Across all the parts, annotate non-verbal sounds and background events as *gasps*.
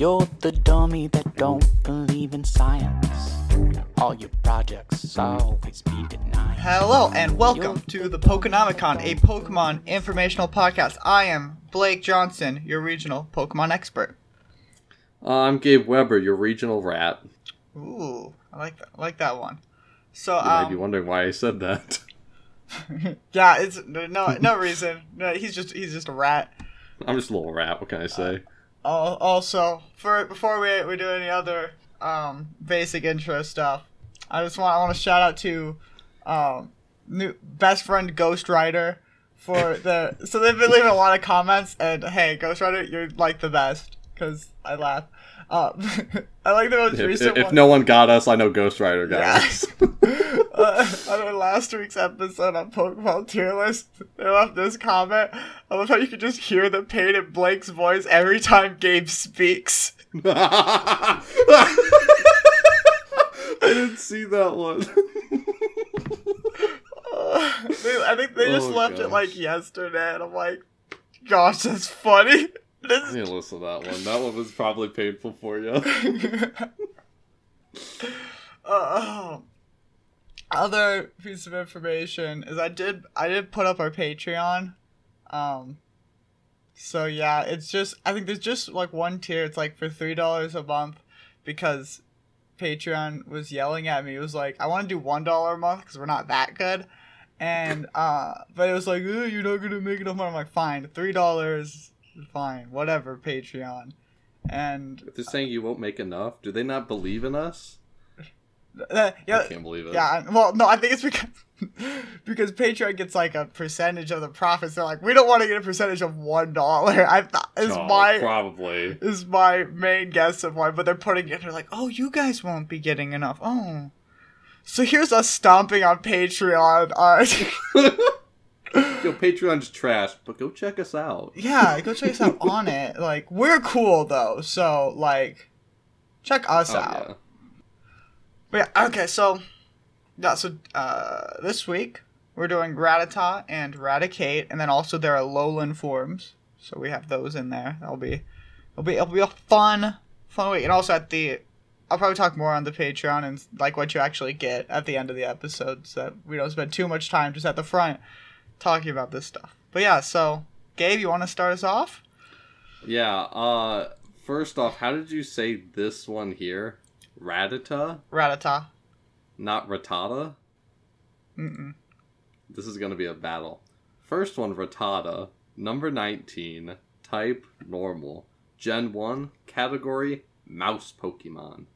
You're the dummy that don't believe in science. All your projects always be denied. Hello and welcome to the Pokenomicon, a Pokemon informational podcast. I am Blake Johnson, your regional Pokemon expert. Uh, I'm Gabe Weber, your regional rat. Ooh, I like that. I like that one. So, You might be um, wondering why I said that. *laughs* yeah, it's no no reason. No, he's just he's just a rat. I'm just a little rat. What can I say? Al- Also, for before we we do any other um basic intro stuff, I just want I want to shout out to um new best friend Ghost Rider for *laughs* the so they've been leaving a lot of comments and hey Ghost Rider you're like the best because I laugh. Um, *laughs* I like the most If, recent if one. no one got us, I know Ghost Rider got Yeah. us. *laughs* uh, on our last week's episode on Pokemon tier list, they left this comment. I love how you can just hear the pain in Blake's voice every time Gabe speaks. *laughs* I didn't see that one. Uh, they, I think they just Oh, left it like yesterday, and I'm like, gosh, that's funny. I This didn't listen to that one. That one was probably painful for you. *laughs* uh, other piece of information is I did I did put up our Patreon. Um so yeah, it's just I think there's just like one tier, it's like for three dollars a month because Patreon was yelling at me. It was like, I want to do one dollar a month because we're not that good. And uh but it was like, you're not gonna make enough money. I'm like, fine, three dollars fine, whatever, Patreon. And If they're saying you won't make enough, do they not believe in us? uh, yeah, I can't believe it. Yeah, well, no, I think it's because *laughs* because Patreon gets like a percentage of the profits. They're like, we don't want to get a percentage of one dollar. *laughs* I thought is Oh, my probably. is my main guess of why, but they're putting it. They're like, oh, you guys won't be getting enough. Oh, so here's us stomping on Patreon. Uh, *laughs* Yo, Patreon's trash, but go check us out. yeah, *laughs* go check us out on it. Like, we're cool though, so like, check us Oh, out. yeah. But yeah, okay, so yeah, so uh, this week we're doing Rattata and Raticate, and then also there are Alolan forms. So we have those in there. That'll be it'll be it'll be a fun fun week. And also at the I'll probably talk more on the Patreon and like what you actually get at the end of the episode so that we don't spend too much time just at the front talking about this stuff. But yeah, so Gabe, you wanna start us off? Yeah, uh first off, how did you say this one here? Ratata. Ratata. not Ratata? Mm-mm. This is gonna be a battle. First one, Rattata, number 19, type normal, Gen 1, category mouse Pokemon.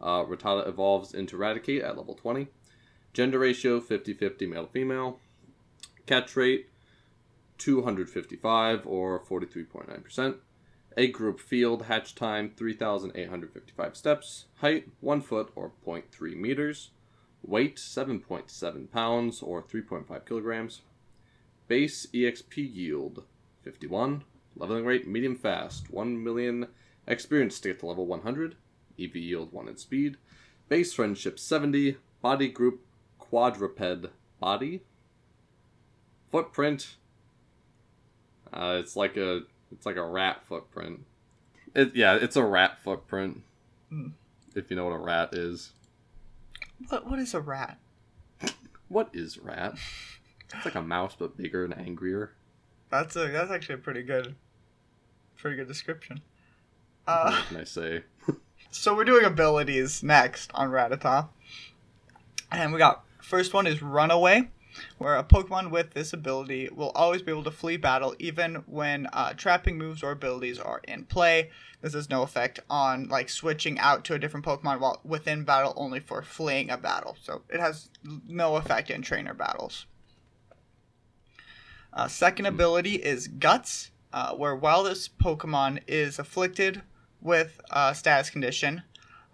Uh, Rattata evolves into Raticate at level 20. Gender ratio 50 50 male female. Catch rate 255 or 43.9%. Egg group field hatch time 3,855 steps. Height 1 foot or 0.3 meters. Weight 7.7 pounds or 3.5 kilograms. Base EXP yield 51. Leveling rate medium fast 1 million experience to get to level 100. EV yield 1 in speed. Base friendship 70. Body group quadruped body. Footprint. Uh, it's like a it's like a rat footprint. It yeah, it's a rat footprint. Hmm. If you know what a rat is. What what is a rat? What is rat? It's like a mouse but bigger and angrier. That's a that's actually a pretty good, pretty good description. what Uh, can I say? *laughs* so we're doing abilities next on Rattata. and we got first one is Runaway, where a Pokemon with this ability will always be able to flee battle even when uh, trapping moves or abilities are in play. This has no effect on like switching out to a different Pokemon while within battle, only for fleeing a battle. So it has no effect in trainer battles. Uh, second ability is Guts, uh, where while this Pokemon is afflicted with a status condition,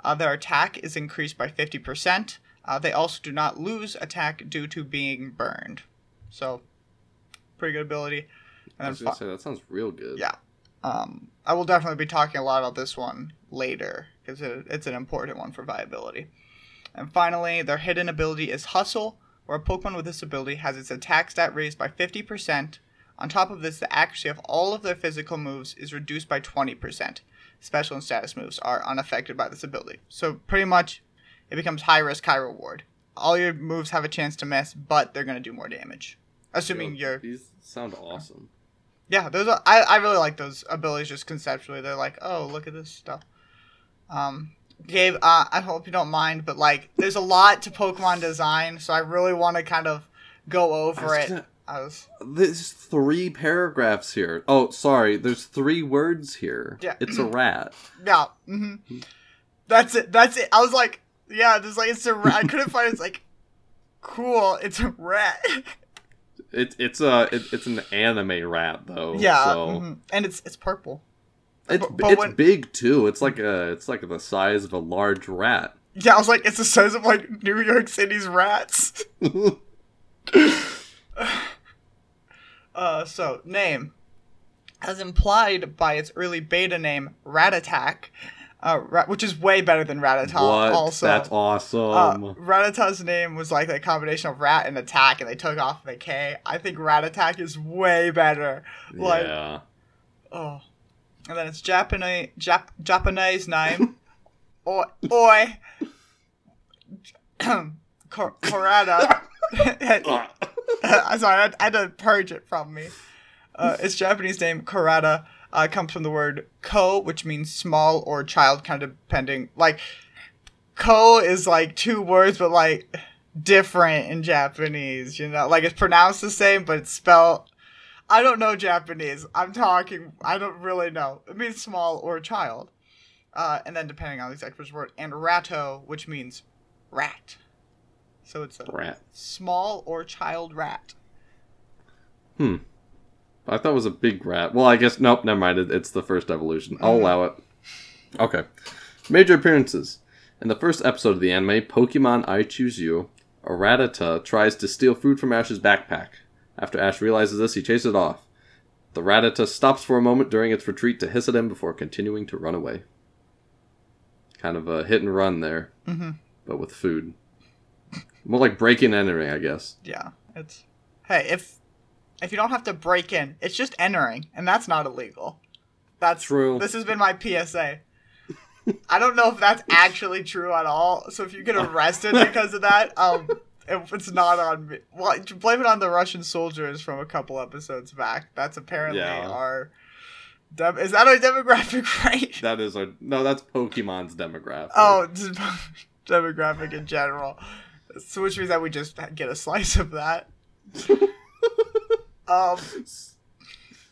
uh, their attack is increased by 50%. Uh, they also do not lose attack due to being burned. So, pretty good ability. I was gonna fi- say that sounds real good. Yeah. um, I will definitely be talking a lot about this one later because it, it's an important one for viability. And finally, their hidden ability is Hustle, where a Pokemon with this ability has its attack stat raised by 50%. On top of this, the accuracy of all of their physical moves is reduced by 20%. special and status moves are unaffected by this ability. So pretty much, it becomes high risk, high reward. All your moves have a chance to miss, but they're gonna do more damage. Assuming Yo, you're These sound awesome. yeah, those are I, I really like those abilities just conceptually. They're like, oh, look at this stuff. Um, Gabe, uh, I hope you don't mind, but like, there's a lot to Pokemon design, so I really want to kind of go I over was it. gonna- I was There's three paragraphs here. Oh, sorry. There's three words here. Yeah. It's a rat. *clears throat* yeah, hmm that's it. That's it. I was like, yeah, there's like it's a rat. I couldn't find it. It's like, cool. It's a rat. It, it's a it, it's an anime rat though. yeah, So mhm. and it's it's purple. it's but- but it's when- big too. It's like a it's like the size of a large rat. Yeah, I was like, it's the size of like New York City's rats. *laughs* *sighs* Uh, so name, as implied by its early beta name, Rat Attack, uh, ra- which is way better than Rattata. what? Also, That's uh, awesome. Rattata's name was like a combination of rat and attack, and they took off the K. I think Rat Attack is way better. Like, yeah. oh, and then it's Japanese Jap- Japanese name, *laughs* oi oi, *clears throat* Cor- Corada. *laughs* I'm *laughs* sorry, I had, I had to purge it from me. Uh, its Japanese name, Koratta, uh, comes from the word ko, which means small or child, kind of depending. Like, ko is like two words, but like different in Japanese, you know? Like, it's pronounced the same, but it's spelled. I don't know Japanese. I'm talking. I don't really know. It means small or child. Uh, and then depending on the exact word, and ratto, which means rat. So it's a rat. small or child rat. Hmm. I thought it was a big rat. Well, I guess nope. Never mind. It, it's the first evolution. I'll Mhm. allow it. Okay. Major appearances. In the first episode of the anime, Pokemon I Choose You, a Rattata tries to steal food from Ash's backpack. After Ash realizes this, he chases it off. The Rattata stops for a moment during its retreat to hiss at him before continuing to run away. Kind of a hit and run there, Mm-hmm. but with food. More like breaking and entering, I guess. Yeah, it's hey if if you don't have to break in, it's just entering, and that's not illegal. That's True. This has been my PSA. I don't know if that's actually true at all. So if you get arrested *laughs* because of that, um, if it's not on me, well, blame it on the Russian soldiers from a couple episodes back. That's apparently Yeah. our. Dem- is that our demographic *laughs* right? That is our no. That's Pokemon's demographic. Oh, *laughs* demographic in general. So which means that we just get a slice of that. Um,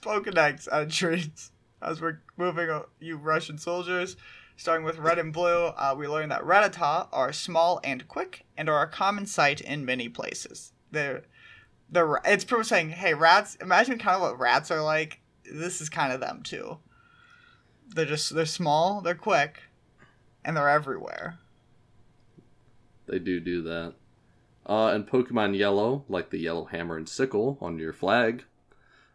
Pokedex entries. As we're moving, o- you Russian soldiers, starting with red and blue, uh, we learn that Rattata are small and quick and are a common sight in many places. They're, they're, it's much saying, hey, rats, imagine kind of what rats are like. This is kind of them too. They're just, they're small, they're quick, and they're everywhere. They do do that. Uh, and Pokemon Yellow, like the yellow hammer and sickle on your flag,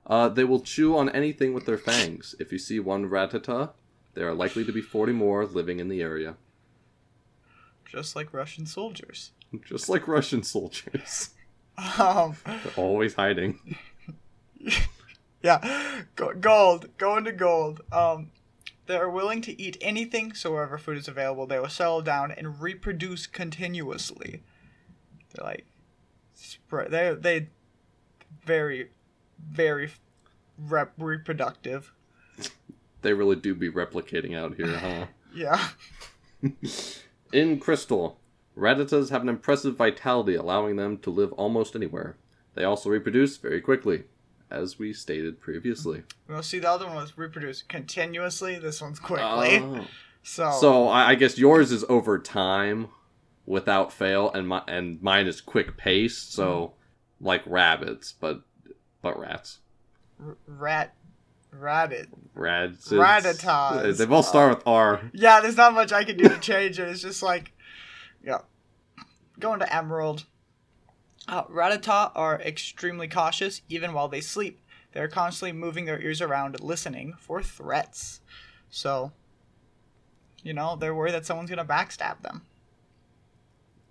uh, they will chew on anything with their fangs. If you see one Rattata, there are likely to be 40 more living in the area. Just like Russian soldiers. Just like Russian soldiers. Um, They're always hiding. *laughs* yeah, Go- gold, go into gold. Um, they are willing to eat anything, so wherever food is available, they will settle down and reproduce continuously. They're like, spread. They they very, very rep- reproductive. They really do be replicating out here, huh? *laughs* Yeah. *laughs* In Crystal, Rattatas have an impressive vitality, allowing them to live almost anywhere. They also reproduce very quickly, as we stated previously. We'll see the other one was reproduce continuously. This one's quickly. Oh. *laughs* so So I, I guess yours is over time, without fail, and my and mine is quick pace. So like rabbits, but but rats, r- rat, ratted. rats, Rattatas. They both start with R. Yeah, there's not much I can do to change it. It's just like, yeah. Going to Emerald. Uh, Rattata are extremely cautious even while they sleep. They're constantly moving their ears around, listening for threats. So, you know, they're worried that someone's gonna backstab them.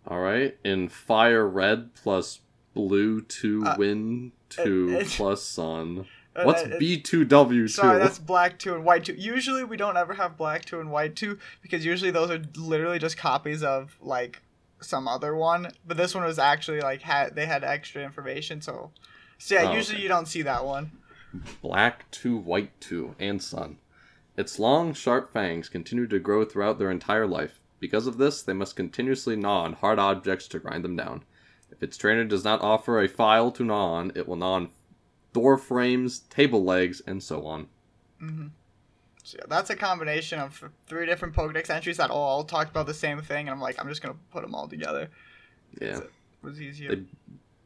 All right, in fire red plus blue two Uh, wind two it- plus sun. *laughs* Uh, What's B two W two? Sorry, that's black two and white two. Usually we don't ever have black two and white two because usually those are literally just copies of like some other one. But this one was actually like had they had extra information. So, so yeah, Oh, usually okay. you don't see that one. Black two, white two, and sun. Its long, sharp fangs continue to grow throughout their entire life. Because of this, they must continuously gnaw on hard objects to grind them down. If its trainer does not offer a file to gnaw on, it will gnaw on door frames, table legs, and so on. Mm-hmm. So yeah, that's a combination of three different Pokedex entries that all talked about the same thing, and I'm like, I'm just gonna put them all together. Yeah, it was easier. they,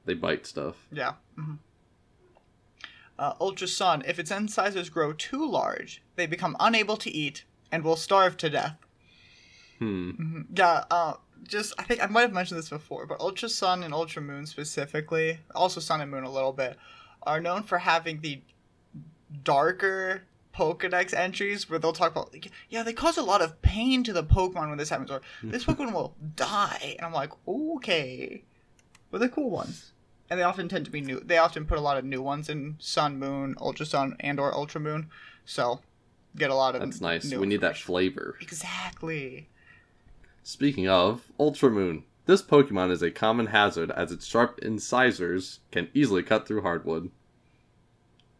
they bite stuff. Yeah. Mm-hmm. Uh, Ultra Sun. If its incisors grow too large, they become unable to eat and will starve to death. Hmm. Mhm. Yeah. Uh, just I think I might have mentioned this before, but Ultra Sun and Ultra Moon specifically, also Sun and Moon a little bit, are known for having the darker Pokedex entries where they'll talk about, like, yeah, they cause a lot of pain to the Pokemon when this happens, or *laughs* this Pokemon will die, and I'm like, okay, but they're cool ones, and they often tend to be new. They often put a lot of new ones in Sun, Moon, Ultra Sun, and or Ultra Moon, so get a lot of. That's nice. We need that flavor. Exactly. Speaking of, Ultra Moon. This Pokemon is a common hazard as its sharp incisors can easily cut through hardwood.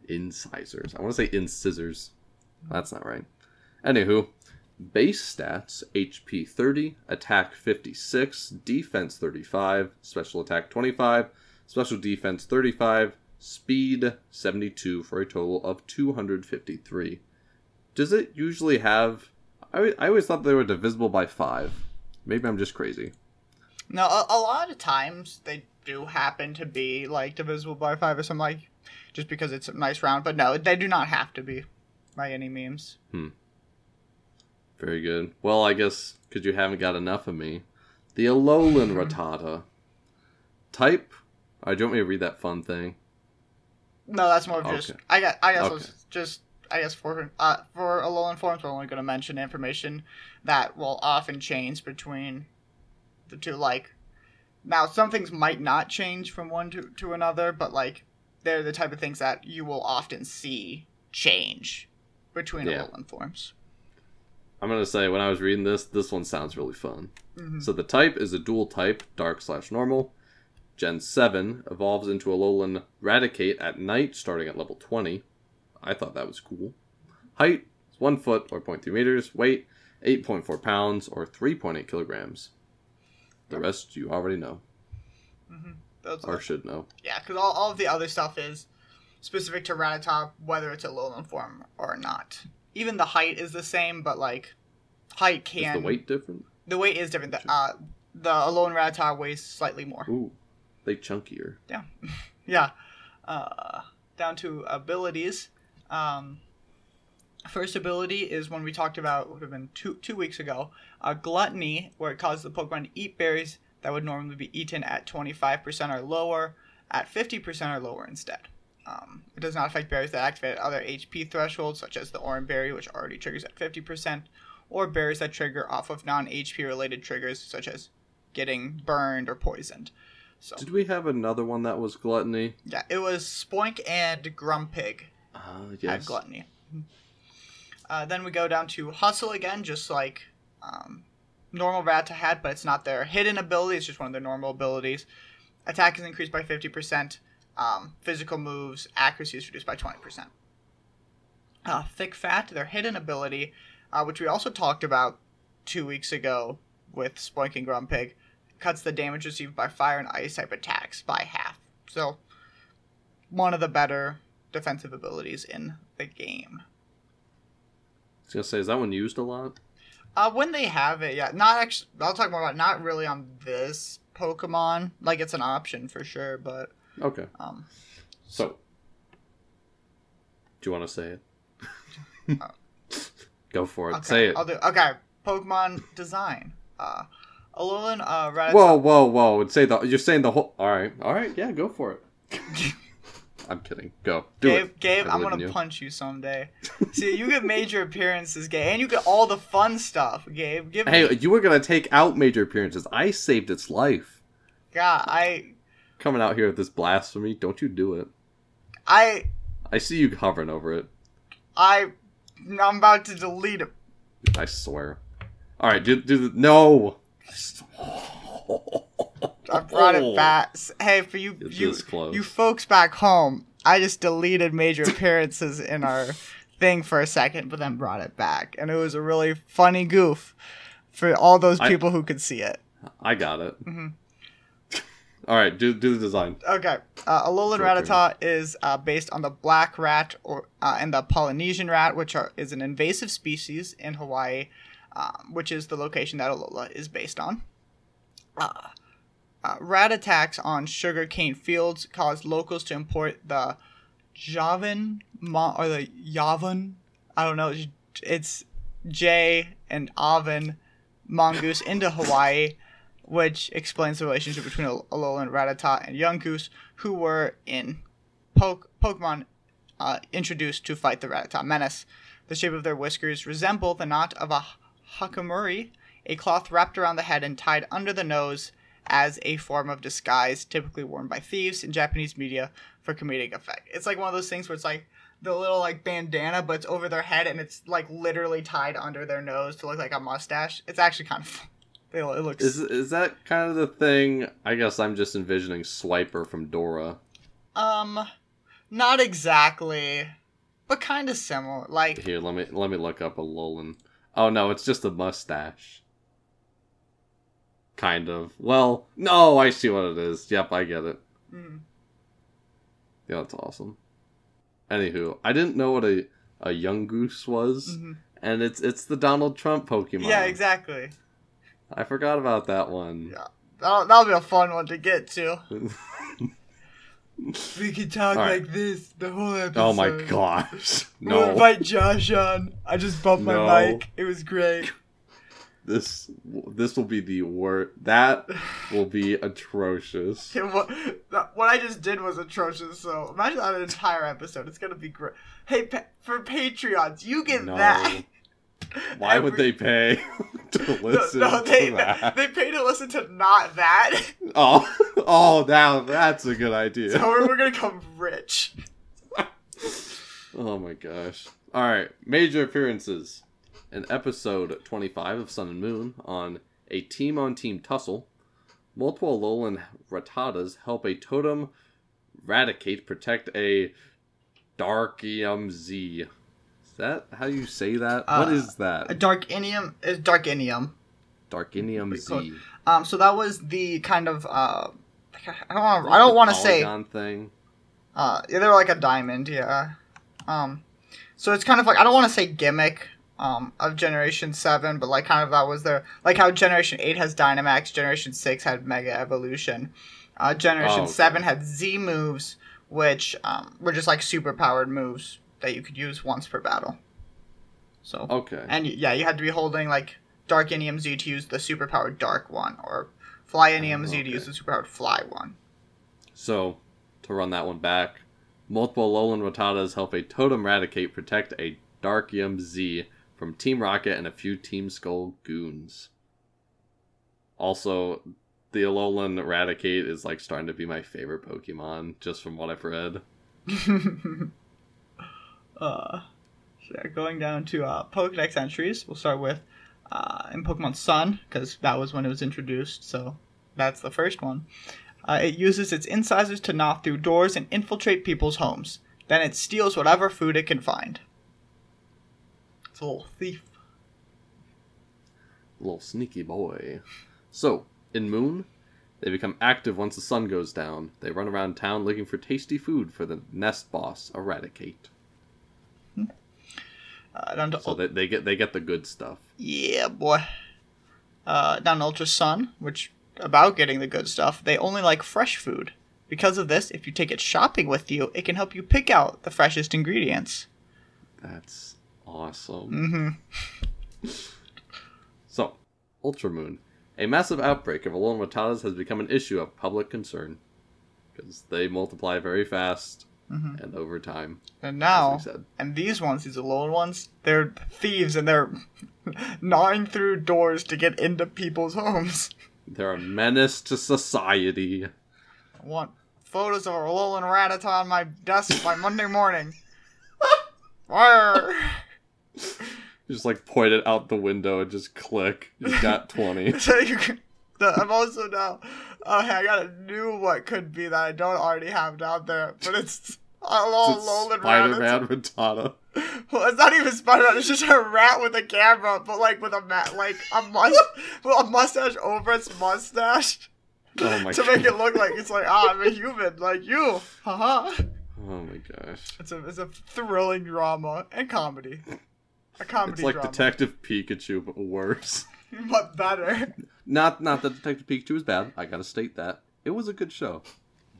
Incisors. I want to say incisors. That's not right. Anywho, base stats HP 30, attack 56, defense 35, special attack 25, special defense 35, speed 72 for a total of 253. Does it usually have. I, I always thought they were divisible by 5. Maybe I'm just crazy. No, a, a lot of times they do happen to be like divisible by five or something like, just because it's a nice round. But no, they do not have to be, by any means. Hmm. Very good. Well, I guess because you haven't got enough of me. The Alolan *laughs* Rattata. Type. Alright, don't want me to read that fun thing? No, that's more of just. I got. I guess Okay. it's just. I guess for uh for Alolan forms, we're only going to mention information that will often change between the two. Like, now some things might not change from one to to another, but like they're the type of things that you will often see change between Yeah. Alolan forms. I'm gonna say when I was reading this, this one sounds really fun. Mhm. So the type is a dual type, dark slash normal. Gen 7 evolves into a Alolan Raticate at night, starting at level 20. I thought that was cool. Height is 1 foot or 0.3 meters. Weight 8.4 pounds or 3.8 kilograms. The rest you already know, Those or should know. Yeah, because all, all of the other stuff is specific to Rattata, whether it's a Alolan form or not. Even the height is the same, but like height Is can the weight different? the weight is different. The, uh, the Alolan Rattata weighs slightly more. Ooh, they chunkier. Yeah, *laughs* yeah. Uh, down to abilities. Um, first ability is one we talked about. Would have been two two weeks ago. Uh, gluttony, where it causes the Pokemon to eat berries that would normally be eaten at twenty five percent or lower, at fifty percent or lower instead. Um, it does not affect berries that activate other HP thresholds, such as the Oran Berry, which already triggers at 50%, or berries that trigger off of non HP related triggers, such as getting burned or poisoned. So, Did we have another one that was gluttony? yeah, it was Spoink and Grumpig Ah, at. Gluttony. Uh, then we go down to Hustle again, just like um, normal Rattata had, but it's not their hidden ability, it's just one of their normal abilities. Attack is increased by 50%. Um, physical moves, accuracy is reduced by 20%. Uh, Thick Fat, their hidden ability, uh, which we also talked about two weeks ago with Spoink and Grumpig, cuts the damage received by fire and ice type attacks by half. So, one of the better defensive abilities in the game. I was gonna say, is that one used a lot? Uh, when they have it, yeah, not actually. I'll talk more about it, not really on this Pokemon. Like it's an option for sure, but Okay. um, So, do you want to say it? *laughs* Go for it. okay, Say it. I'll do. Okay, Pokemon design. Uh, Alolan, uh, Rattata. Whoa, whoa, whoa! Say the. You're saying the whole. All right, all right. Yeah, go for it. *laughs* I'm kidding. Go. Do Gabe, it. Gabe, I'm gonna you. punch you someday. *laughs* See, you get major appearances, Gabe, and you get all the fun stuff, Gabe. Give me, Hey, you were gonna take out major appearances. I saved its life. God, I, Coming out here with this blasphemy, don't you do it. I, I I see you hovering over it. I, I'm about to delete it. I swear. All right, do, do the no. *laughs* I brought Oh. it back. Hey, for you, It's you, you folks back home, I just deleted major *laughs* appearances in our thing for a second, but then brought it back, and it was a really funny goof for all those I- people who could see it. I got it. Mhm. *laughs* All right, do do the design. Okay, uh, Alolan. Rattata is uh, based on the black rat or uh, and the Polynesian rat, which are is an invasive species in Hawaii, um, which is the location that Alola is based on. Uh, uh, rat attacks on sugarcane fields caused locals to import the Javan or the Yavan. I don't know. It's- It's J and Avan mongoose *laughs* into Hawaii, which explains the relationship between Al- Alolan Rattata and Yungoos, who were in po- Pokemon uh, introduced to fight the Rattata menace. The shape of their whiskers resemble the knot of a hokkamuri, a cloth wrapped around the head and tied under the nose as a form of disguise, typically worn by thieves in Japanese media for comedic effect. It's like one of those things where it's like the little like bandana, but it's over their head and it's like literally tied under their nose to look like a mustache. It's actually kind of *laughs* it looks Is is that kind of the thing? I guess I'm just envisioning Swiper from Dora. um not exactly, but kind of similar. Like Here, let me let me look up Alolan. Oh no, it's just a mustache. Kind of. Well, no, I see what it is. Yep, I get it. mm, Yeah, that's awesome. Anywho, I didn't know what a a Yungoos was, mhm. and it's it's the Donald Trump Pokemon. yeah, exactly. I forgot about that one. Yeah. That'll, that'll be a fun one to get to. *laughs* We can talk right. like this the whole episode. oh my gosh! We'll No, invite Josh on. I just bumped my mic. It was great. This this will be the worst. That will be atrocious. *laughs* Okay, what, what I just did was atrocious. So imagine that an entire episode. It's gonna be great. Hey, pa- for Patreons, you get No. that. *laughs* Why would they pay *laughs* to listen no, they to that? they pay to listen to not that. Oh, oh, now that's a good idea. so we're, we're gonna come rich. Oh my gosh. Alright, major appearances. In episode 25 of Sun and Moon, on a team on team tussle, multiple Alolan Rattatas help a totem Raticate protect a Darkium Z. Is that how you say that? what Uh, is that? A dark inium is dark inium. Darkinium pretty. Z. Um, so that was the kind of uh, I don't wanna, I don't want to say thing. uh, yeah, they're like a diamond, yeah. Um, so it's kind of like I don't want to say gimmick um of Generation Seven, but like kind of that was their like how Generation Eight has Dynamax, Generation Six had Mega Evolution, uh, Generation Oh, okay. Seven had Z moves, which um were just like super powered moves that you could use once per battle. So Okay. and yeah, you had to be holding like Dark Z to use the super powered Dark one, or Flyinium Z to use the super powered Fly one. So, to run that one back, multiple Alolan Rattatas help a Totem Raticate protect a Darkium Z from Team Rocket and a few Team Skull goons. Also, the Alolan Raticate is like starting to be my favorite Pokemon, just from what I've read. *laughs* uh, so going down to uh, Pokedex entries, we'll start with uh, in Pokemon Sun, because that was when it was introduced, so that's the first one. Uh, it uses its incisors to gnaw through doors and infiltrate people's homes. Then it steals whatever food it can find. Little thief. Little sneaky boy. So, in Moon, they become active once the sun goes down. They run around town looking for tasty food for the nest boss, Raticate. Uh, down to So they, they get they get the good stuff. Yeah, boy. Uh, down Ultra Sun, which about getting the good stuff, they only like fresh food. Because of this, if you take it shopping with you, it can help you pick out the freshest ingredients. That's awesome. Mm-hmm. So, Ultramoon. A massive outbreak of Alolan Rattatas has become an issue of public concern. Because they multiply very fast Mhm. and over time, And now, and these ones, these Alolan ones, they're thieves and they're *laughs* gnawing through doors to get into people's homes. They're a menace to society. I want photos of a Alolan Rattata on my desk by Monday morning. *laughs* Arr. *laughs* Just like point it out the window and just click. You got *laughs* 20. *laughs* So you can- I'm also now. Oh, hey, I got a new what could be that I don't already have down there, but it's a little Alolan Spider Man Rattata. Well, it's not even Spider Man. It's just a rat with a camera, but like with a mat, like a must, well, a mustache over its mustache Oh my to god. make it look like it's like ah, I'm a human, like you. Haha. Oh my gosh. It's a it's a thrilling drama and comedy. A comedy It's like drama, Detective Pikachu, but worse. *laughs* but better. Not not that Detective Pikachu is bad. I gotta state that. It was a good show.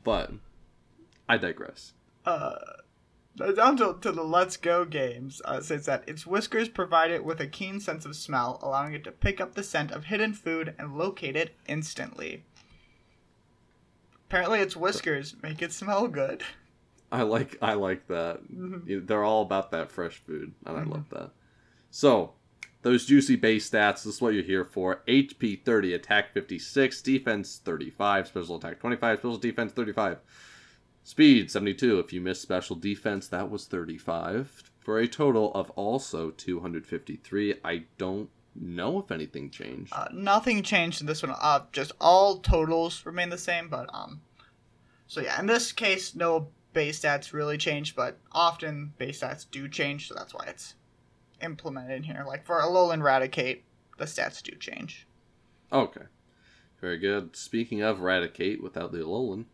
But I digress. uh, down to, to the Let's Go games, uh, says that its whiskers provide it with a keen sense of smell, allowing it to pick up the scent of hidden food and locate it instantly. Apparently, its whiskers make it smell good. I like I like that. Mhm. They're all about that fresh food, and I love that. So, those juicy base stats. This is what you're here for. HP 30, attack 56, defense 35, special attack 25, special defense 35, speed 72. If you miss special defense, that was 35 for a total of also 253. I don't know if anything changed. Uh, nothing changed in this one. Uh, just all totals remain the same, but um, so yeah, in this case, no base stats really changed, but often base stats do change, so that's why it's implemented here. Like for Alolan Raticate, the stats do change. Okay. Very good. Speaking of Raticate without the Alolan.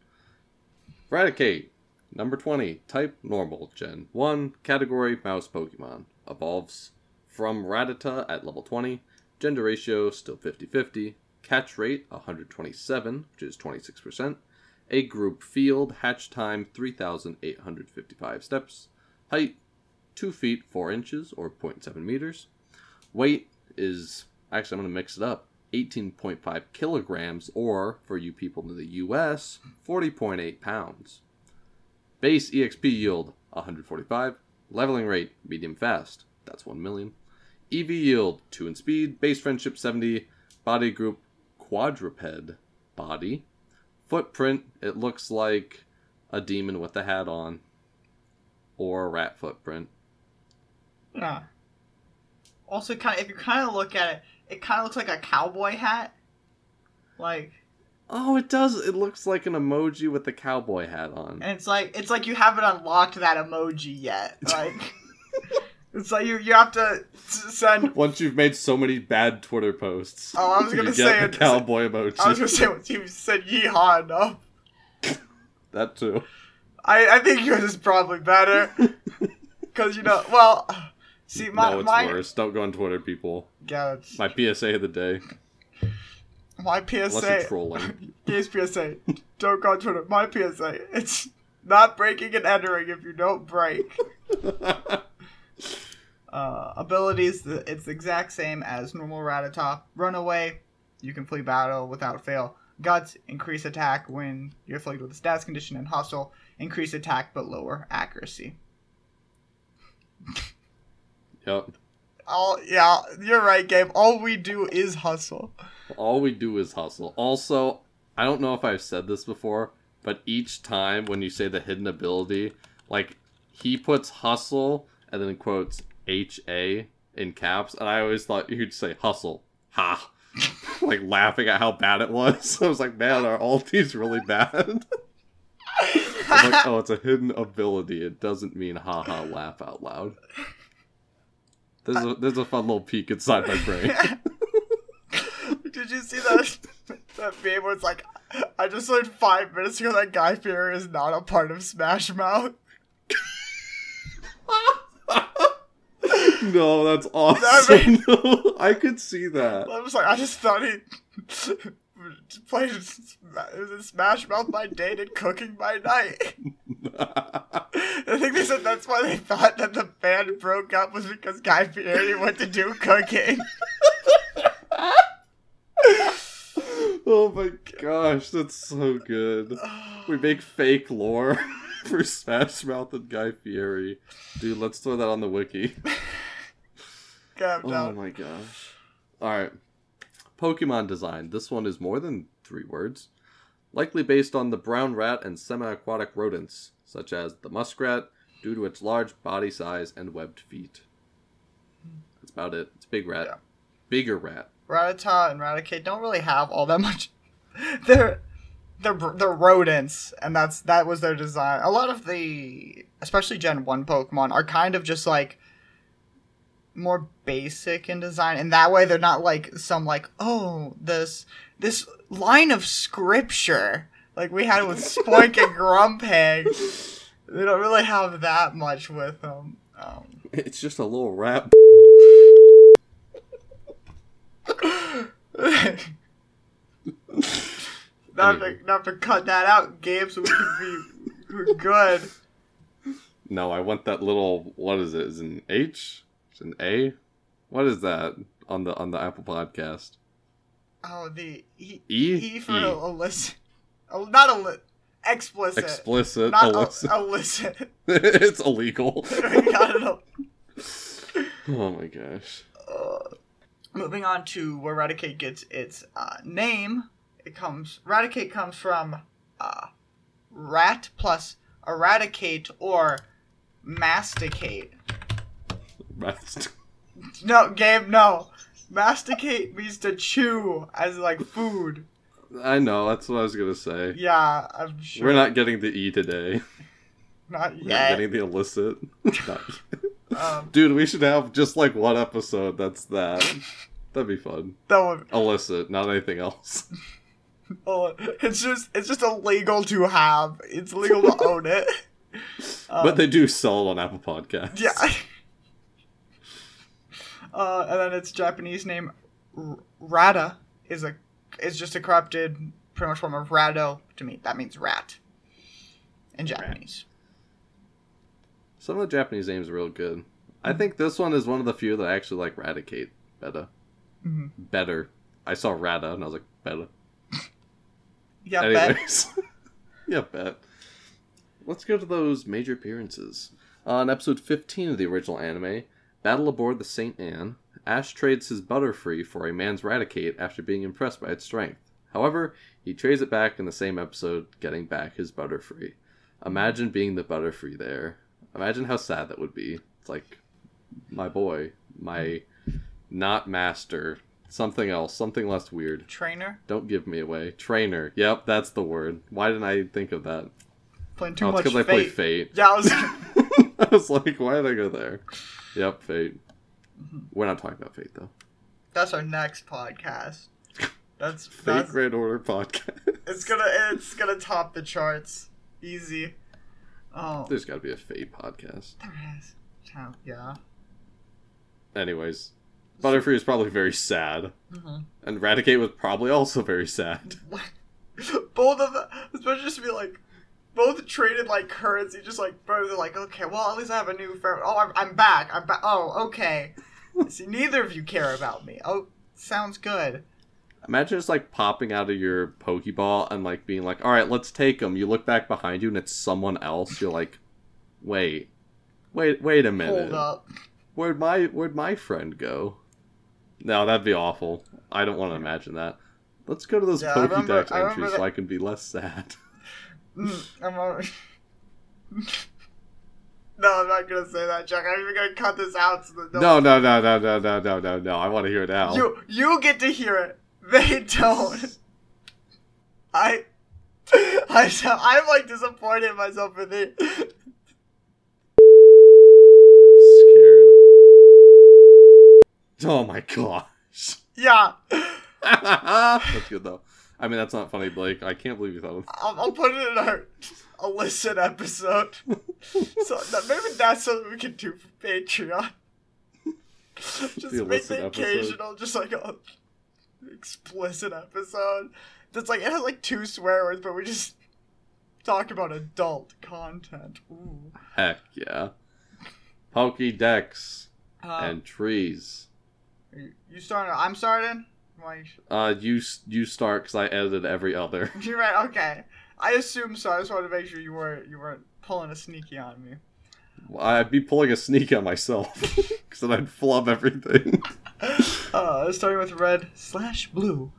Raticate, number 20, type normal, Gen 1, category mouse Pokemon. Evolves from Rattata at level 20. Gender ratio still 50 50. Catch rate 127, which is 26%. A group field, hatch time 3,855 steps. Height 2 feet 4 inches or 0.7 meters. Weight is actually I'm gonna mix it up. 18.5 kilograms, or for you people in the US, 40.8 pounds. Base EXP yield 145. Leveling rate medium fast. That's 1 million. EV yield 2 in speed. Base friendship 70. Body group quadruped body. Footprint it looks like a demon with a hat on, or a rat footprint. Yeah. Also, kind of if you kind of look at it, it kind of looks like a cowboy hat. Like, Oh, it does. It looks like an emoji with a cowboy hat on. and it's like it's like you haven't unlocked that emoji yet. *laughs* Like, it's like you you have to send. *laughs* Once you've made so many bad Twitter posts, Oh, I was gonna say get the cowboy emoji. I was gonna say once you said yeehaw enough. *laughs* that too. I I think yours is probably better. Cause you know, well, see my no, it's my worse. Don't go on Twitter, people. yeah, it's, My PSA of the day. my Unless you're PSA. trolling. *laughs* Here's PSA. Don't go on Twitter. My PSA. It's not breaking and entering if you don't break. *laughs* Uh, abilities, it's the exact same as normal Rattata. Runaway, you can flee battle without fail. Guts, increase attack when you're afflicted with a stats condition. And Hustle, increase attack but lower accuracy. Yep. All yeah, you're right, Gabe. All we do is hustle. All we do is hustle. Also, I don't know if I've said this before, but each time when you say the hidden ability, like he puts hustle and then quotes H A in caps, and I always thought you'd say hustle. Ha. *laughs* like laughing at how bad it was. *laughs* I was like, man, are all these really bad? *laughs* I'm like, oh, it's a hidden ability. It doesn't mean haha laugh out loud. There's a there's a fun little peek inside my brain. *laughs* Did you see that *laughs* that meme where it's like, I just learned five minutes ago that Guy Fieri is not a part of Smash Mouth. no, that's awesome. No, *laughs* I could see that. I was like, I just thought he played it was in Smash Mouth by day and cooking by night. *laughs* I think they said that's why they thought that the band broke up was because Guy Fieri went to do cooking. *laughs* oh my gosh, that's so good. We make fake lore *laughs* for Smash Mouth and Guy Fieri. Dude, let's throw that on the wiki. Oh my gosh. Alright. Pokemon design. This one is more than three words. Likely based on the brown rat and semi aquatic rodents, such as the muskrat, due to its large body size and webbed feet. That's about it. It's a big rat. Yeah. Bigger rat. Rattata and Raticate don't really have all that much. *laughs* they're they're they're rodents, and that's that was their design. A lot of the, especially Gen One Pokemon, are kind of just like more basic in design, and that way they're not like some like oh this this line of scripture like we had with Spoink and *laughs* Grumpig. They don't really have that much with them. Um, It's just a little rap. *laughs* not to not to cut that out, Gabe, so we can be good. No, I want that little. What is it? Is it an H? An A? What is that on the on the Apple Podcast? Oh, the E, E? e for E. illicit, oh, not illicit, explicit, Explicit. not illicit. il- illicit. *laughs* it's illegal. I don't know. Oh my gosh. Uh, moving on to where Raticate gets its uh, name, it comes Raticate comes from uh, rat plus eradicate or masticate. Rest. No, Gabe, no. Masticate means to chew as like food. I know. That's what I was gonna say. Yeah, I'm sure. We're not getting the E today. not We're not yet. getting the illicit. *laughs* Not yet. Um, *laughs* Dude, we should have just like one episode that's that. That'd be fun. that would, Illicit, not anything else. *laughs* oh, it's just it's just illegal to have. It's illegal to own it. Um, but they do sell it on Apple Podcasts. Yeah. Uh, and then its Japanese name, R- Ratta, is a is just a corrupted, pretty much form of Ratto to me. That means rat in Japanese. Some of the Japanese names are real good. Mm-hmm. I think this one is one of the few that I actually like Raticate better. Mhm. Better. I saw Ratta and I was like, better. *laughs* Yeah, bet. *laughs* Yeah, bet. Let's go to those major appearances. On episode 15 of the original anime, Battle Aboard the St. Anne, Ash trades his Butterfree for a man's Raticate after being impressed by its strength. However, he trades it back in the same episode, getting back his Butterfree. Imagine being the Butterfree there. Imagine how sad that would be. It's like, my boy, my not master, something else, something less weird. Trainer Don't give me away. Trainer. Yep, that's the word. Why didn't I think of that? playing too oh, it's much because I play fate. Fate. Yeah, I was. *laughs* *laughs* I was like, why did I go there? Yep, Fate. We're not talking about Fate though. that's our next podcast. *laughs* That's Fate that's Grand Order podcast. it's gonna it's gonna top the charts easy. Oh, There's got to be a Fate podcast. there is. Oh, Yeah. Anyways, Butterfree is probably very sad, Mhm. and Raticate was probably also very sad. What? *laughs* Both of them, especially just to be like, both traded like currency, just like bro, they're like, okay, well at least I have a new friend. Oh, I'm, I'm back. I'm back. Oh, okay. See, neither of you care about me. Oh, sounds good. Imagine just like popping out of your Pokeball and like being like, "All right, let's take them." You look back behind you and it's someone else. You're like, "Wait, wait, wait a minute." Hold up. Where'd my where'd my friend go? No, that'd be awful. I don't want to imagine that. Let's go to those Yeah, Pokédex entries so I can be less sad. *laughs* Mm, I'm a... *laughs* no, I'm not gonna say that, Chuck. I'm even gonna cut this out. So that No, no, no, no, no, no, no, no, no. I want to hear it now. You you get to hear it. They don't. I *laughs* I I'm like disappointed in myself for *laughs* scared. Oh my gosh. yeah. that's good though. I mean, that's not funny, Blake. I can't believe you thought of. I'll, I'll put it in our *laughs* illicit episode. *laughs* so that, maybe that's something we can do for Patreon. *laughs* just The make the episode. occasional, just like a explicit episode. That's like it has like two swear words, but we just talk about adult content. Ooh. Heck yeah. Pokédex Um, and trees. you, you starting? I'm starting. Uh, you you start because I edited every other. *laughs* You're right. Okay. I assume so. I just wanted to make sure you weren't you weren't pulling a sneaky on me. I'd be pulling a sneak on myself *laughs* because then I'd flub everything. *laughs* Uh, starting with red slash blue.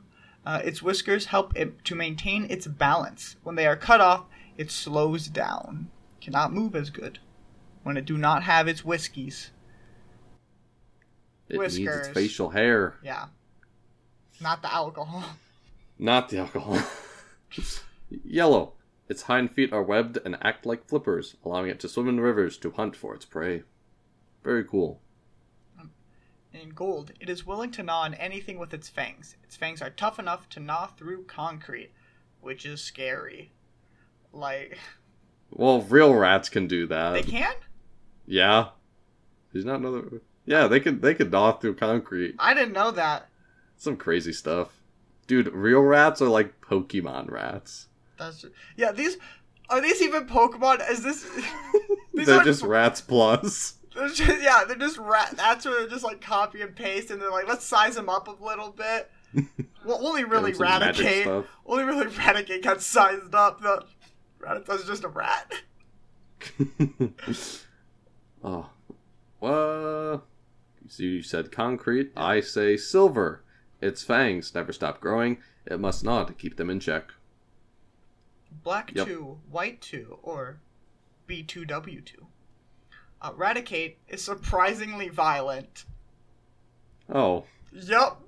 Uh, its whiskers help it to maintain its balance. When they are cut off, it slows down. Cannot move as good. when it do not have its whiskies. It needs its facial hair, Yeah. Not the alcohol. not the alcohol. *laughs* Yellow. Its hind feet are webbed and act like flippers, allowing it to swim in rivers to hunt for its prey. Very cool. In gold, it is willing to gnaw on anything with its fangs. Its fangs are tough enough to gnaw through concrete, which is scary. Like, Well, real rats can do that. they can? Yeah. Did not know that? Yeah, they could they could gnaw through concrete. I didn't know that. Some crazy stuff. Dude, real rats are like Pokemon rats. That's yeah. These are these even Pokemon? Is this? *laughs* these They're just rats plus. *laughs* They're just, yeah, they're just rat. That's where they're just like copy and paste, and they're like, let's size them up a little bit. *laughs* Well, only really Raticate. Only really Raticate got sized up. The Rattata's just a rat. oh. Well, so you said concrete. I say silver. Its fangs never stop growing. It must gnaw to keep them in check. Black Yep. 2, White 2, or B2W2. Uh, Raticate is surprisingly violent. Oh. Yup.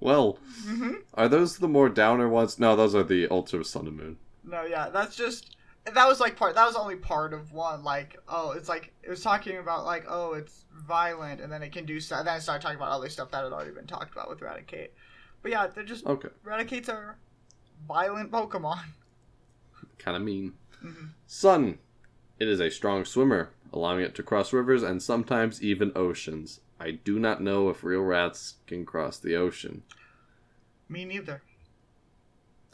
Well, hmm are those the more downer ones? No, those are the Ultra Sun and Moon. No, yeah, that's just. That was like part. That was only part of one. Like, oh, it's like it was talking about like, oh, it's violent, and then it can do stuff. Then it started talking about other stuff that had already been talked about with Raticate. But yeah, they're just Okay. Raticates are violent Pokemon. *laughs* Kind of mean. Mhm. Sun. It is a strong swimmer, allowing it to cross rivers and sometimes even oceans. I do not know if real rats can cross the ocean. Me neither.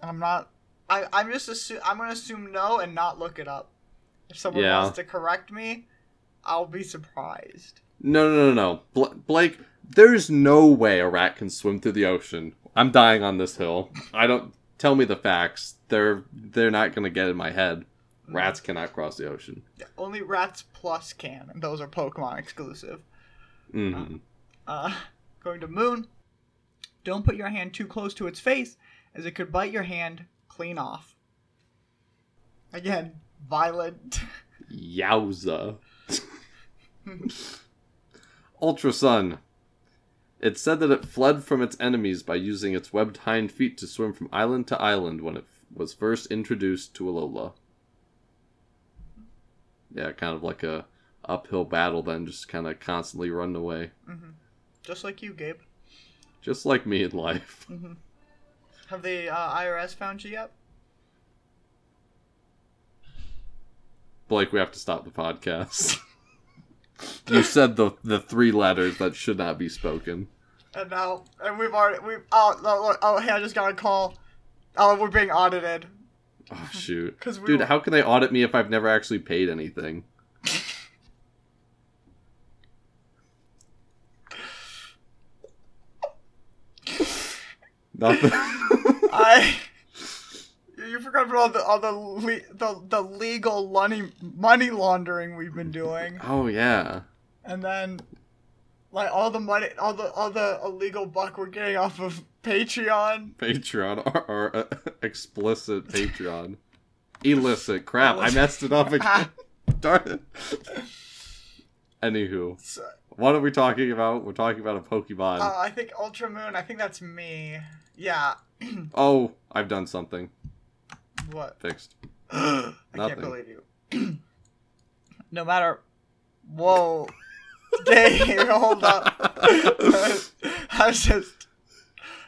I'm not. I I'm just assu- I'm gonna assume no and not look it up. If someone Yeah. wants to correct me, I'll be surprised. No, no, no, no. Bl- Blake, there's no way a rat can swim through the ocean. I'm dying on this hill. I don't tell me the facts. They're they're not gonna get in my head. Rats cannot cross the ocean. Only Rats Plus can, and those are Pokemon exclusive. hmm Uh, going to Moon. Don't put your hand too close to its face, as it could bite your hand clean off. Again, violent. Yowza. Ultra Sun. It said that it fled from its enemies by using its webbed hind feet to swim from island to island when it was first introduced to Alola. Yeah, kind of like a uphill battle then, just kind of constantly running away. Mm-hmm. Just like you, Gabe. Just like me in life. Mm-hmm. Have the uh, IRS found you yet? Blake, we have to stop the podcast. *laughs* you said the the three letters that should not be spoken. And now, and we've already, we've, oh, no, oh, hey, I just got a call. Oh, we're being audited. Oh shoot. *laughs* we Dude, were- how can they audit me if I've never actually paid anything? *laughs* Nothing. I, you forgot about all the, all the, le- the, the legal money, money laundering we've been doing. oh yeah. And then, like, all the money, all the, all the illegal buck we're getting off of Patreon. Patreon *laughs* or, or uh, explicit Patreon. Illicit. Crap, I messed it up again. *laughs* Darn it. Anywho, So, what are we talking about? We're talking about a Pokemon. uh, I think Ultra Moon, I think that's me. Yeah. *clears throat* oh, I've done something. What? Fixed. *clears throat* I can't believe you. *clears throat* no matter. Whoa. *laughs* Dave, hold up. *laughs* I just.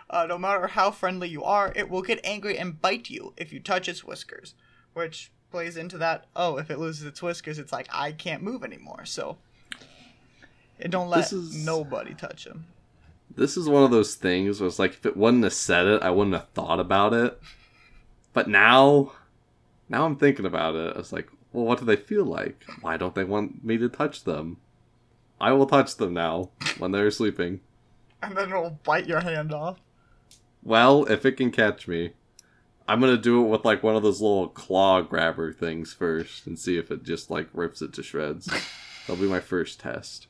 Uh, no matter how friendly you are, it will get angry and bite you if you touch its whiskers. Which plays into that. Oh, if it loses its whiskers, it's like, I can't move anymore. So. It don't let is- nobody touch him. This is one of those things where it's like if it wouldn't have said it, I wouldn't have thought about it. But now, now I'm thinking about it. It's like, well, what do they feel like? Why don't they want me to touch them? I will touch them now when they're sleeping. And then it'll bite your hand off. Well, if it can catch me, I'm gonna do it with like one of those little claw grabber things first and see if it just like rips it to shreds. That'll be my first test.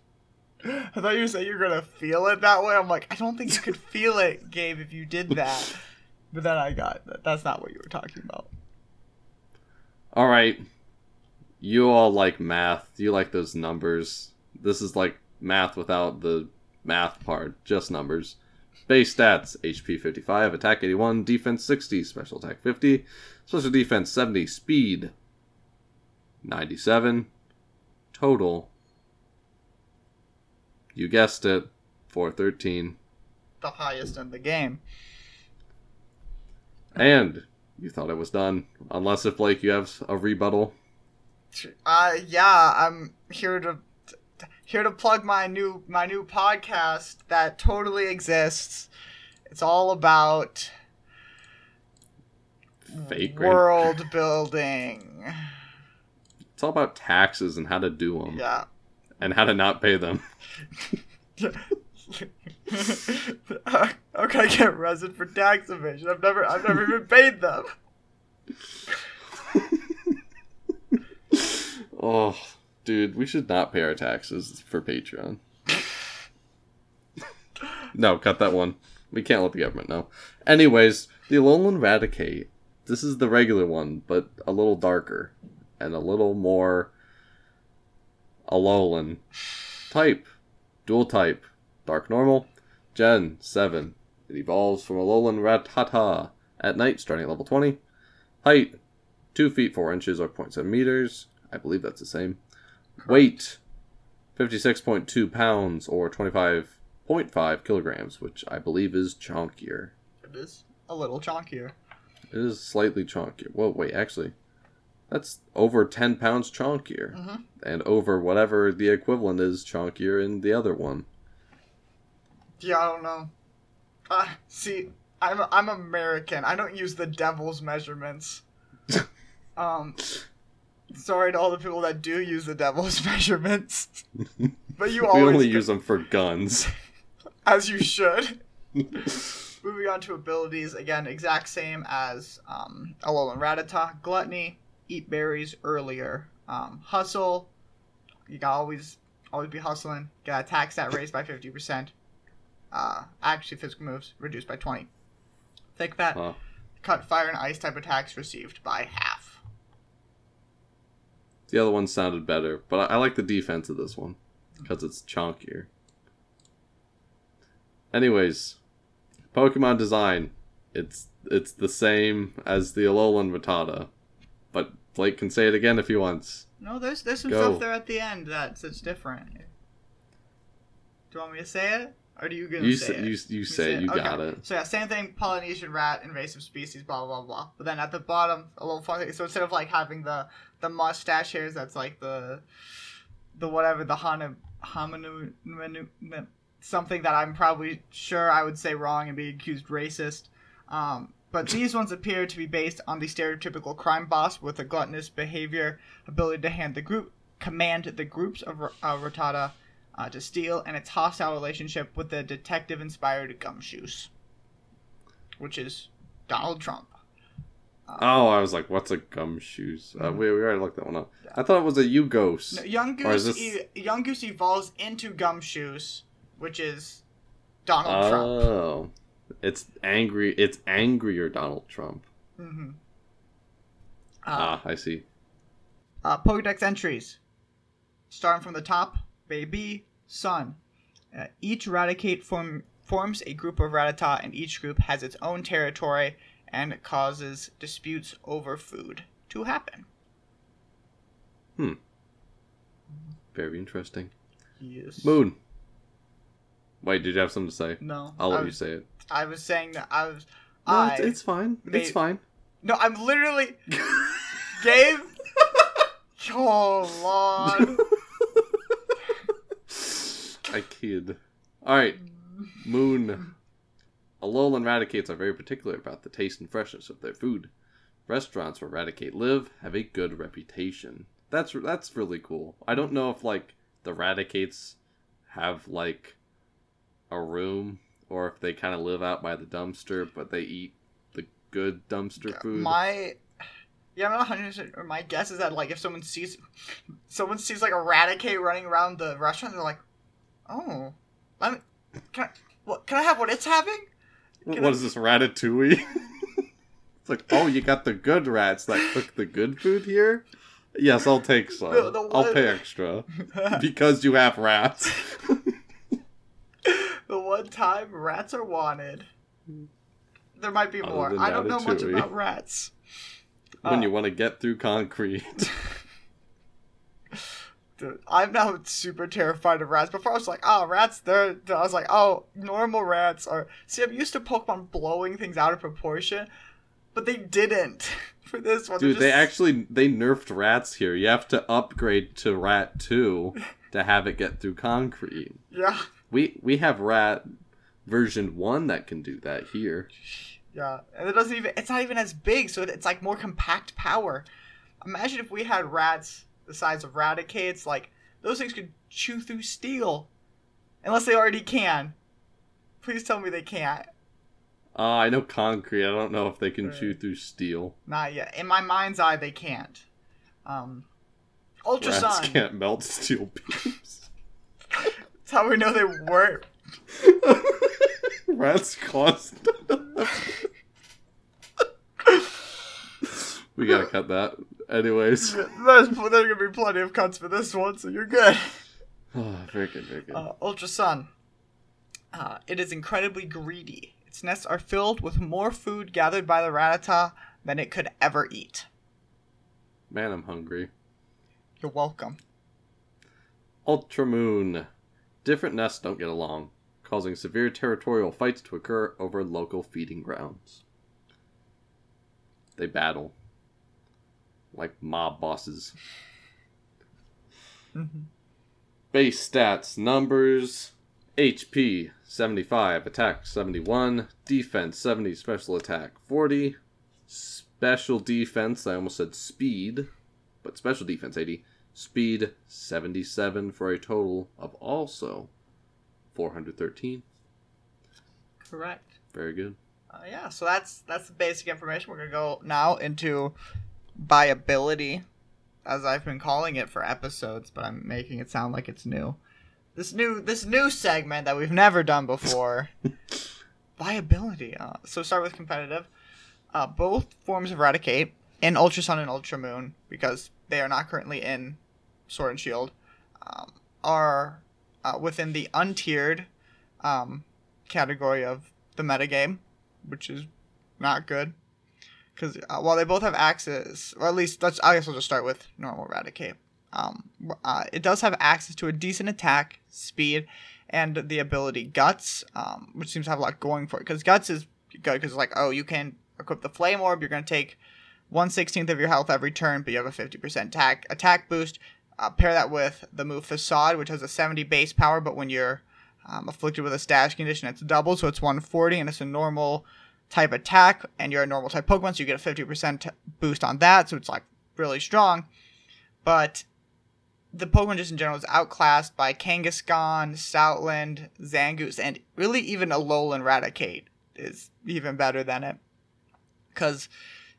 I thought you said you're gonna feel it that way. I'm like, I don't think you could feel it, Gabe, if you did that. But then I got that. That's not what you were talking about. All right. You all like math. You like those numbers. This is like math without the math part, just numbers. Base stats HP 55, attack 81, defense 60, special attack 50, special defense 70, speed 97, total. You guessed it, 413. The highest in the game. And you thought it was done. Unless if, like, you have a rebuttal. Uh, yeah, I'm here to here to plug my new my new podcast that totally exists. It's all about Fake. world building. It's all about taxes and how to do them. Yeah. And how to not pay them. *laughs* How can I get arrested for tax evasion? I've never I've never even paid them. *laughs* Oh, dude, we should not pay our taxes for Patreon. *laughs* no, cut that one. We can't let the government know. Anyways, the Alolan Raticate. This is the regular one, but a little darker and a little more Alolan type, dual type, dark normal, Gen seven. It evolves from Alolan Rattata at night, starting at level twenty. Height, two feet four inches or 0.7 meters. I believe that's the same. Weight, 56.2 pounds or 25.5 kilograms, which I believe is chonkier. It is a little chonkier. It is slightly chonkier. Well, wait, actually, that's over 10 pounds chonkier. Mhm. And over whatever the equivalent is chunkier in the other one. Yeah, I don't know. Uh, see, I'm I'm American. I don't use the devil's measurements. *laughs* um, sorry to all the people that do use the devil's *laughs* measurements, but you *laughs* we always only use them for guns. as you should. Moving on to abilities, again, exact same as um, Alolan Rattata. Gluttony, eat berries earlier. Um, hustle, you gotta always always be hustling. Get tax that raise by 50%. Uh, actually, physical moves reduced by 20. Thick fat, Huh. cut fire and ice type attacks received by half. The other one sounded better, but I, I like the defense of this one because it's chunkier. Anyways, Pokemon design, it's it's the same as the Alolan Rattata, Blake can say it again if he wants. No, there's there's some Go. stuff there at the end that's it's different. Do you want me to say it, or do you gonna You say say it? you you say it. You Okay. got it. So yeah, same thing. Polynesian rat, invasive species, blah blah blah. But then at the bottom, a little funny. So instead of like having the the mustache hairs, that's like the the whatever the hana hominu menu- me- something that I'm probably sure I would say wrong and be accused racist. Um, but these ones appear to be based on the stereotypical crime boss with a gluttonous behavior, ability to hand the group command the groups of uh, Rattata uh, to steal, and its hostile relationship with the detective-inspired Gumshoos, which is Donald Trump. Oh, I was like, what's a gumshoes? Uh, we, we already looked that one up. I thought it was a Yungoos. No, Yungoos, this- e- Yungoos evolves into Gumshoos, which is Donald Trump. It's angry. It's angrier Donald Trump. hmm Uh, ah, I see. uh, Pokedex entries, starting from the top, Baby, Sun. Uh, each Raticate form, forms a group of Rattata, and each group has its own territory and causes disputes over food to happen. Hmm. Very interesting. Yes. Moon. Wait, did you have something to say? No. I'll let you say it. I was saying that I was. No, I. it's, it's fine. may- It's fine. No, I'm literally. *laughs* Gabe? *laughs* Oh, Lord. I kid. Alright. *laughs* Moon. Alolan Raticates are very particular about the taste and freshness of their food. Restaurants where Raticate live have a good reputation. That's that's really cool. I don't know if like the Raticates have like a room or if they kind of live out by the dumpster, but they eat the good dumpster food. My. Yeah, I'm not 100 or my guess is that, like, if someone sees. Someone sees, like, Eradicate running around the restaurant, they're like, oh. Let me. Can I, what, can I have what it's having? What what is this ratatouille? *laughs* it's like, oh, you got the good rats that cook the good food here. Yes, I'll take some. The- the I'll pay extra *laughs* because you have rats. *laughs* the one time rats are wanted. There might be Other more. I don't know much about rats. *laughs* when Uh, you want to get through concrete. *laughs* Dude, I'm now super terrified of rats. Before I was like, oh, rats, they're. I was like, oh, normal rats are. See, I'm used to Pokemon blowing things out of proportion, but they didn't *laughs* for this one. Dude, They're they actually they nerfed rats here. You have to upgrade to rat 2 to have it get through concrete. Yeah, We we have rat version 1 that can do that here. yeah, and it doesn't even. It's not even as big, so it's like more compact power. Imagine if we had rats the size of Raticates. Like those things could chew through steel, unless they already can. Please tell me they can't. Uh, I know concrete. I don't know if they can Right. chew through steel. Not yet. In my mind's eye, they can't. Um, Ultra Rats can't melt steel *laughs* beams. *laughs* That's how we know they weren't. Rats cost. *laughs* we gotta cut that. Anyways. There's, there's gonna be plenty of cuts for this one, so you're good. *sighs* Oh, very good, very good. Uh, Ultra Sun. Uh, it is incredibly greedy. Its nests are filled with more food gathered by the Rattata than it could ever eat. Man, I'm hungry. You're welcome. Ultramoon. Different nests don't get along, causing severe territorial fights to occur over local feeding grounds. They battle. Like mob bosses. *laughs* Mhm. Base stats numbers HP 75, attack 71, defense 70, special attack 40, special defense, I almost said speed, but special defense 80, speed 77 for a total of also 413. Correct. Very good. Uh, yeah, so that's that's the basic information. We're gonna go now into viability, as I've been calling it for episodes, but I'm making it sound like it's new. This new this new segment that we've never done before. *laughs* viability. Uh, so start with competitive. Uh, both forms of Raticate in Ultra Sun and Ultra Moon, because they are not currently in Sword and Shield, um, are uh, within the untiered um, category of the metagame which is not good. Because uh, while they both have access, or at least let's, I guess we'll just start with normal Raticate. Um, uh, it does have access to a decent attack, speed, and the ability Guts, um, which seems to have a lot going for it. Because Guts is good because like, oh, you can equip the Flame Orb, you're going to take 1 16th of your health every turn, but you have a 50% attack, attack boost. Uh, pair that with the move Facade, which has a 70 base power, but when you're um, afflicted with a status condition, it's double, so it's 140, and it's a normal type attack, and you're a normal type Pokemon, so you get a 50% boost on that, so it's like really strong. But the Pokemon just in general is outclassed by Kangaskhan, Stoutland, Zangoose, and really even Alolan Raticate is even better than it. Because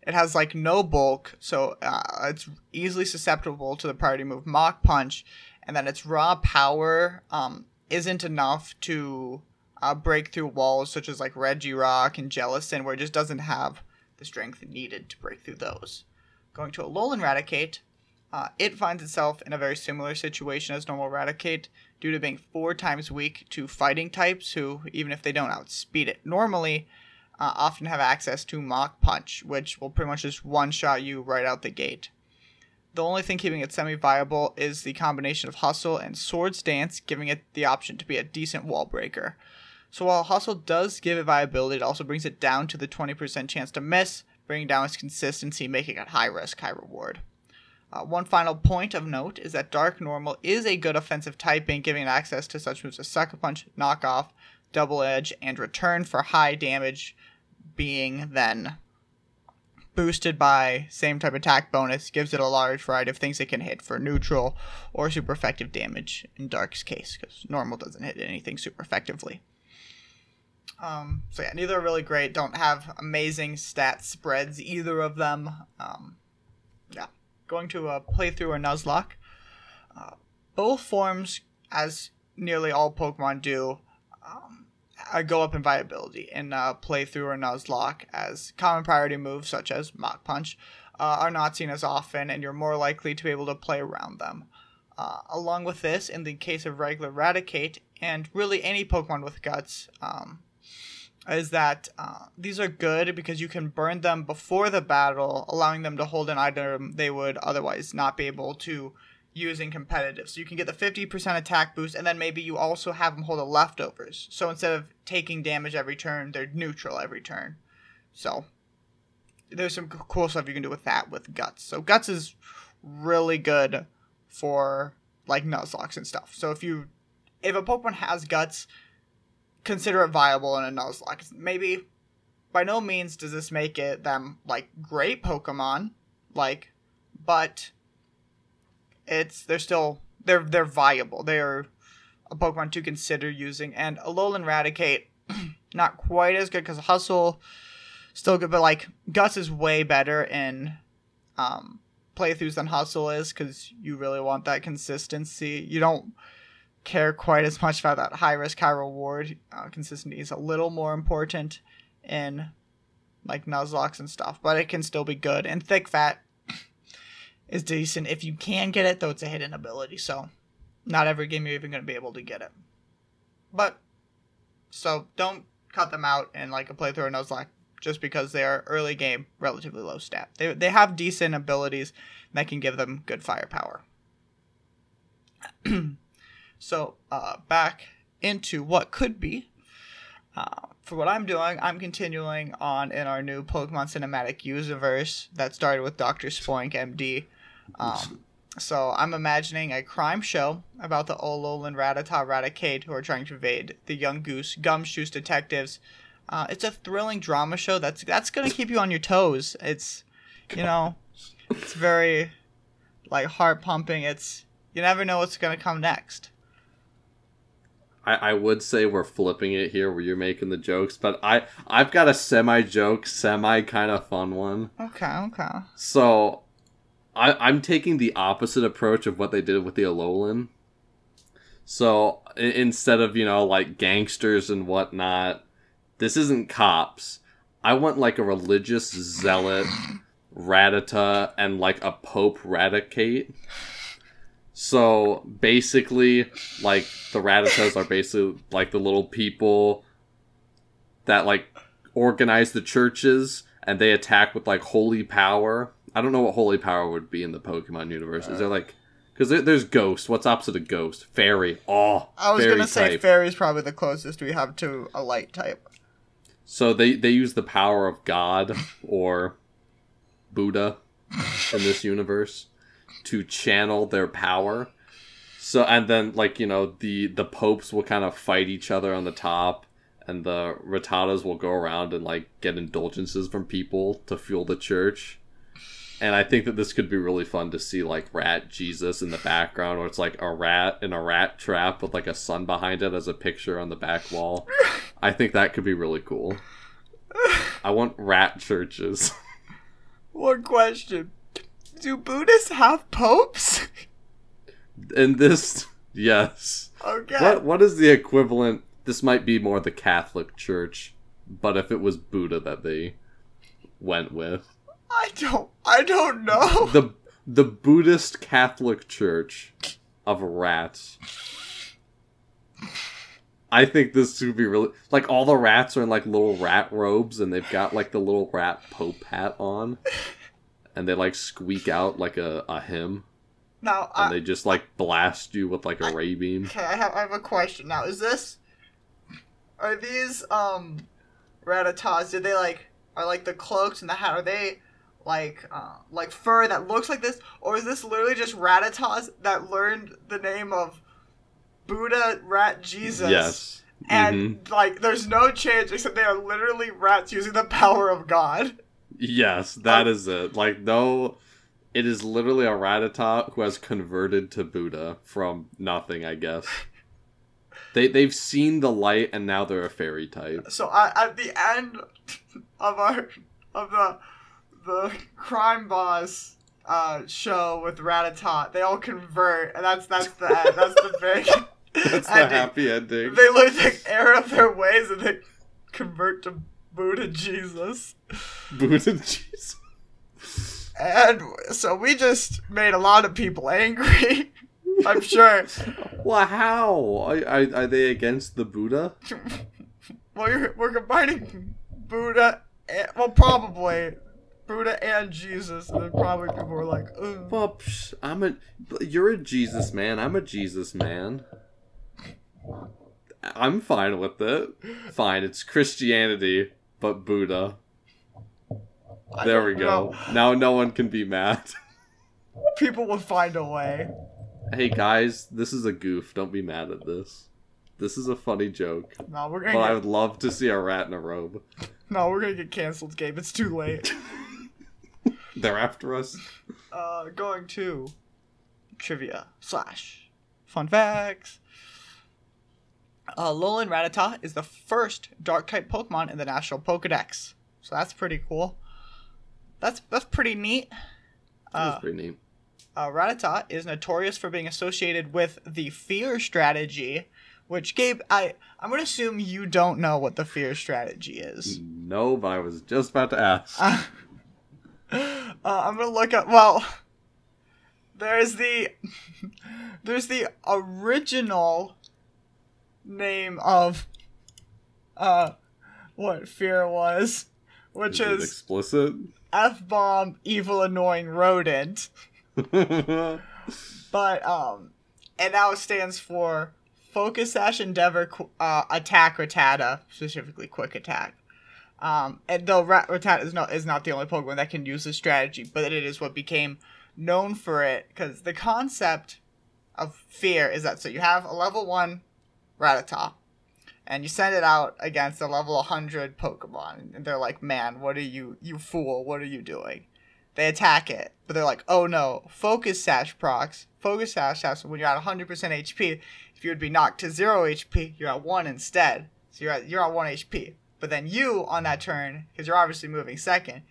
it has like no bulk, so uh, it's easily susceptible to the priority move Mach Punch, and then its raw power um, isn't enough to uh, break through walls such as like Regirock and Jellicent, where it just doesn't have the strength needed to break through those. Going to Alolan Raticate, uh, it finds itself in a very similar situation as normal Raticate due to being four times weak to fighting types who, even if they don't outspeed it normally, uh, often have access to Mach Punch, which will pretty much just one shot you right out the gate. The only thing keeping it semi viable is the combination of Hustle and Swords Dance, giving it the option to be a decent wall breaker. So while Hustle does give it viability, it also brings it down to the 20% chance to miss, bringing down its consistency, making it high risk, high reward. Uh, one final point of note is that Dark Normal is a good offensive typing, giving it access to such moves as Sucker Punch, Knockoff, Double Edge, and Return for high damage, being then boosted by same type attack bonus, gives it a large variety of things it can hit for neutral or super effective damage in Dark's case, because Normal doesn't hit anything super effectively. Um, so yeah, neither are really great. Don't have amazing stat spreads, either of them. Um, yeah, going to a playthrough or Nuzlocke. Uh, both forms, as nearly all Pokemon do, um, uh, go up in viability in uh, playthrough or Nuzlocke as common priority moves such as Mach Punch uh, are not seen as often, and you're more likely to be able to play around them. Uh, along with this, in the case of regular Raticate, and really any Pokemon with guts, um, is that uh, these are good because you can burn them before the battle, allowing them to hold an item they would otherwise not be able to use in competitive. So you can get the 50% attack boost, and then maybe you also have them hold the leftovers. So instead of taking damage every turn, they're neutral every turn. So there's some cool stuff you can do with that with Guts. So Guts is really good for like Nuzlocke and stuff. So if you if a Pokemon has Guts, consider it viable in a Nuzlocke. Maybe by no means does this make it them like great Pokemon, like, but it's they're still they're they're viable. They are a Pokemon to consider using. And Alolan Raticate, *clears throat* not quite as good because Hustle still good, but like Guts is way better in um, playthroughs than Hustle is because you really want that consistency. You don't care quite as much about that high risk, high reward. Uh, consistency is a little more important in like Nuzlockes and stuff, but it can still be good. And Thick Fat is decent if you can get it, though it's a hidden ability, so not every game you're even going to be able to get it. But so don't cut them out in like a playthrough of Nuzlocke just because they are early game, relatively low stat. They they have decent abilities that can give them good firepower. *clears throat* so uh, back into what could be. Uh, for what I'm doing, I'm continuing on in our new Pokemon Cinematic Universe that started with Dr. Spoink, MD. Um, so I'm imagining a crime show about the Alolan Rattata Raticate who are trying to evade the Yungoos Gumshoos detectives. Uh, it's a thrilling drama show that's that's gonna keep you on your toes. It's you know, it's very like heart pumping. It's you never know what's gonna come next. I, I would say we're flipping it here where you're making the jokes, but I I've got a semi joke, semi kind of fun one. Okay, okay. So I, I'm taking the opposite approach of what they did with the Alolan. So instead of, you know, like gangsters and whatnot, this isn't cops. I want like a religious zealot Rattata and like a Pope Raticate. So basically, like the Rattatas are basically like the little people that like organize the churches and they attack with like holy power. I don't know what holy power would be in the Pokemon universe. Is there uh. like because there, there's ghost. What's opposite of ghost? Fairy. Oh, I was fairy gonna say type. fairy is probably the closest we have to a light type. So they they use the power of God or Buddha in this universe to channel their power. So and then like you know the the popes will kind of fight each other on the top, and the Rattatas will go around and like get indulgences from people to fuel the church. And I think that this could be really fun to see like Rat Jesus in the background, where it's like a rat in a rat trap with like a sun behind it as a picture on the back wall. I think that could be really cool. I want rat churches. *laughs* One question: Do Buddhists have popes? And this, yes. okay. What what is the equivalent? This might be more the Catholic Church, but if it was Buddha that they went with, I don't. I don't know. the the Buddhist Catholic Church of rats. I think this would be really like all the rats are in like little rat robes and they've got like the little rat pope hat on, and they like squeak out like a, a hymn Now, and I, they just like blast you with like a ray beam. okay, I have, I have a question. Now, is this? Are these um, Rattatas? Did they like? Are like the cloaks and the hat? Are they like uh, like fur that looks like this, or is this literally just Rattatas that learned the name of Buddha Rat Jesus? Yes. And Mhm. like, there's no change except they are literally rats using the power of God. Yes, that Um, is it. Like no it is literally a Rattata who has converted to Buddha from nothing, I guess. They they've seen the light and now they're a fairy type. So I, at the end *laughs* of our of the the crime boss uh, show with Rattata, they all convert, and that's that's the. That's the *laughs* big. That's the happy ending. They lose the error of their ways and they convert to Buddha Jesus. Buddha Jesus. And so we just made a lot of people angry. *laughs* I'm sure. Well, how are, are, are they against the Buddha? *laughs* Well, we're, we're combining Buddha, and, well, probably Buddha and Jesus. And then probably people were like, Ugh. Well, psh, I'm a. You're a Jesus man. I'm a Jesus man. I'm fine with it. Fine, it's Christianity, but Buddha. There we go. know. Now no one can be mad. *laughs* People will find a way. Hey guys, this is a goof. Don't be mad at this. This is a funny joke. No, we're gonna But I would love to see a rat in a robe. no, we're gonna get canceled, Gabe. It's too late. *laughs* They're after us. uh, going to trivia slash fun facts. Uh, Alolan Rattata is the first Dark type Pokemon in the National Pokedex, so that's pretty cool. That's that's pretty neat. That's Uh, pretty neat. uh, Rattata is notorious for being associated with the Fear strategy, which Gabe, I I'm gonna assume you don't know what the Fear strategy is. No, but I was just about to ask. *laughs* Uh, I'm gonna look up. Well, there's the *laughs* there's the original name of uh what fear was, which is is explicit? f bomb evil annoying rodent. *laughs* But um, and now it stands for Focus Sash Endeavor uh, Attack Rattata, specifically Quick Attack. Um, and though Rat- Rattata is not is not the only Pokemon that can use this strategy, but it is what became known for it because the concept of fear is that so you have a level one Rattata, and you send it out against a level 100 Pokemon, and they're like, "Man, what are you, you fool? What are you doing?" They attack it, but they're like, "Oh no, Focus Sash procs. Focus Sash has when you're at 100% HP. If you would be knocked to zero HP, you're at one instead. So you're at you're at one HP. But then you on that turn, because you're obviously moving second,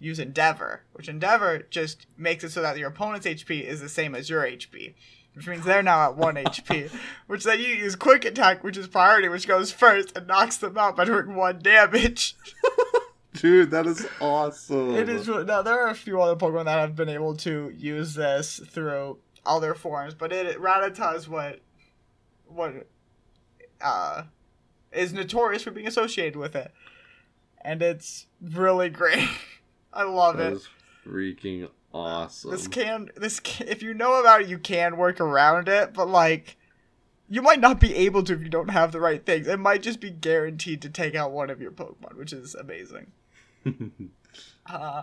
use Endeavor, which Endeavor just makes it so that your opponent's HP is the same as your HP, which means they're now at one *laughs* HP. Which then you use Quick Attack, which is priority, which goes first and knocks them out by doing one damage. *laughs* Dude, that is awesome. It is now there are a few other Pokemon that have been able to use this through other forms, but it Rattata is what what uh is notorious for being associated with it, and it's really great. *laughs* I love That it. freaking awesome. This can this can, if you know about it, you can work around it, but like. You might not be able to if you don't have the right things. It might just be guaranteed to take out one of your Pokemon, which is amazing. *laughs* Uh,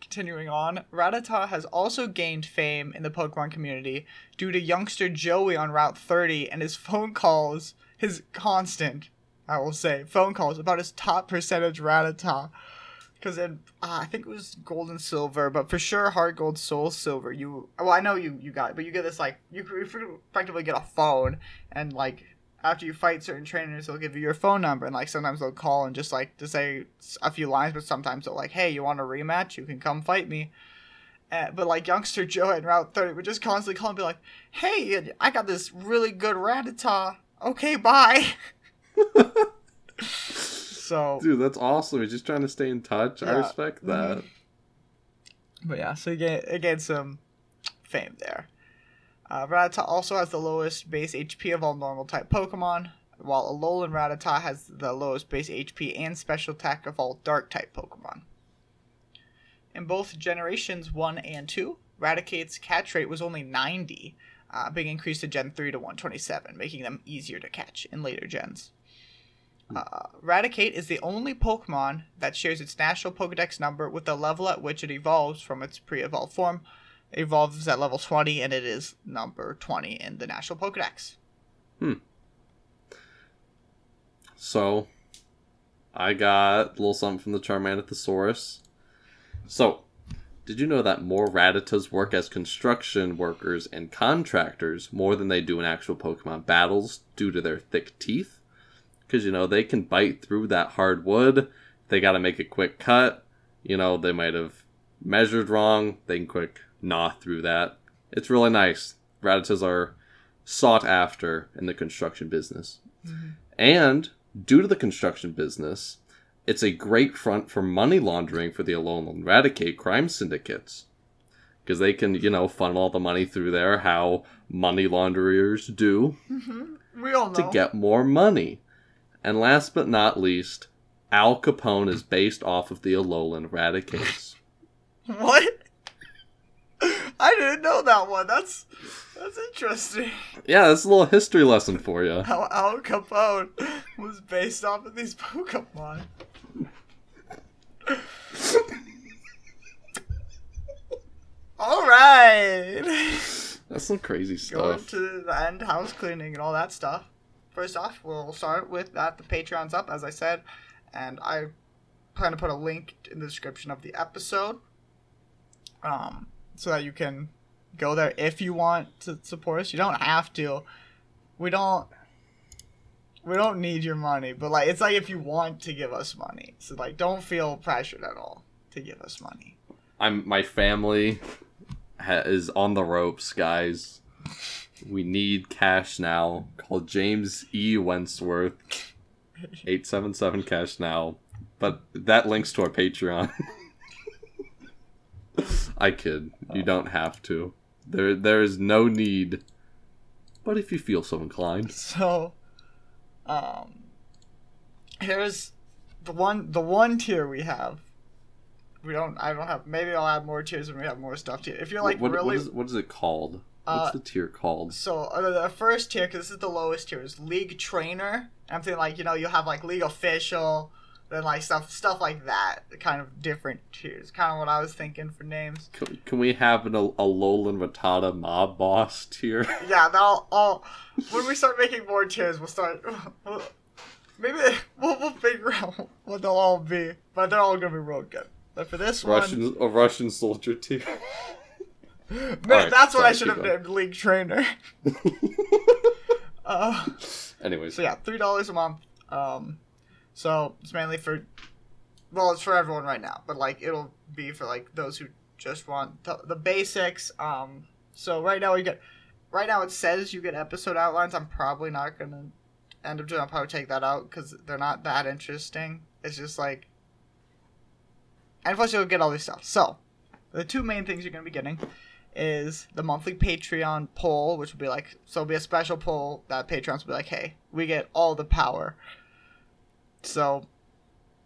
continuing on, Rattata has also gained fame in the Pokemon community due to youngster Joey on Route 30 and his phone calls, his constant, I will say, phone calls about his top percentage Rattata. Because in, uh, I think it was Gold and Silver, but for sure HeartGold, Soul Silver, you, well, I know you, you got it, but you get this, like, you effectively get a phone, and, like, after you fight certain trainers, they'll give you your phone number, and like sometimes they'll call and just like to say a few lines, but sometimes they'll like, "Hey, you want a rematch? You can come fight me." Uh, but like youngster *laughs* Joe at Route Thirty would just constantly call and be like, "Hey, I got this really good Rattata. Okay, bye." *laughs* so, Dude, that's awesome. He's just trying to stay in touch. I respect that. but yeah, so again, gained some fame there. Uh, Rattata also has the lowest base HP of all normal type Pokemon, while Alolan Rattata has the lowest base HP and special attack of all dark type Pokemon. In both generations 1 and 2, Raticate's catch rate was only 90, uh, being increased to Gen 3 to 127, making them easier to catch in later gens. Uh, Raticate is the only Pokemon that shares its national Pokedex number with the level at which it evolves from its pre-evolved form. It evolves at level 20, and it is number 20 in the national Pokedex. Hmm. So, I got a little something from the Charmander Thesaurus. So, did you know that more Rattatas work as construction workers and contractors more than they do in actual Pokemon battles due to their thick teeth? Because, you know, they can bite through that hard wood. They got to make a quick cut. You know, they might have measured wrong. They can quick gnaw through that. It's really nice. Rattatas are sought after in the construction business. Mm-hmm. And due to the construction business, it's a great front for money laundering for the Alolan Raticate crime syndicates. because they can, you know, funnel all the money through there, how money launderers do, mm-hmm. We all know. to get more money. And last but not least, Al Capone is based off of the Alolan Raticate. *laughs* What? I didn't know that one. That's that's interesting. yeah, that's a little history lesson for you. How Al Capone was based off of these Pokemon. All right. That's some crazy stuff. Going to the end, house cleaning and all that stuff. First off, we'll start with that. The Patreon's up, as I said, and I plan to put a link in the description of the episode, um, so that you can go there if you want to support us. You don't have to. We don't. We don't need your money, but like it's like if you want to give us money, so like don't feel pressured at all to give us money. I'm my family ha- is on the ropes, guys. We need cash now. Call James E. Wentworth. 877 cash now. But that links to our Patreon. *laughs* I kid. You don't have to. There there is no need. But if you feel so inclined. *laughs* So, um, here's the one the one tier we have. We don't. I don't have. Maybe I'll add more tiers when we have more stuff to. If you're like what, really what, is, what is it called? Uh, What's the tier called? so uh, the first tier, because this is the lowest tier, is league trainer. I'm thinking like you know you have like league official, then like stuff stuff like that. Kind of different tiers. Kind of what I was thinking for names. Can, can we have an, a Alolan Rattata mob boss tier? *laughs* Yeah, that'll all. When we start making more tiers, we'll start. We'll, *laughs* maybe we'll, we'll figure out what they'll all be, but they're all gonna be real good. But for this one Russian a Russian soldier tier. *laughs* man, Alright, that's what I should have named League Trainer. *laughs* uh, Anyways, so yeah, three dollars a month. Um, so it's mainly for, well, it's for everyone right now, but like it'll be for like those who just want the, the basics. Um, so right now we get, right now it says you get episode outlines. I'm probably not gonna end up doing. I'll probably take that out because they're not that interesting. It's just like, and plus you'll get all this stuff. So the two main things you're gonna be getting is the monthly Patreon poll, which will be like so it'll be a special poll that Patreons will be like, hey, we get all the power. So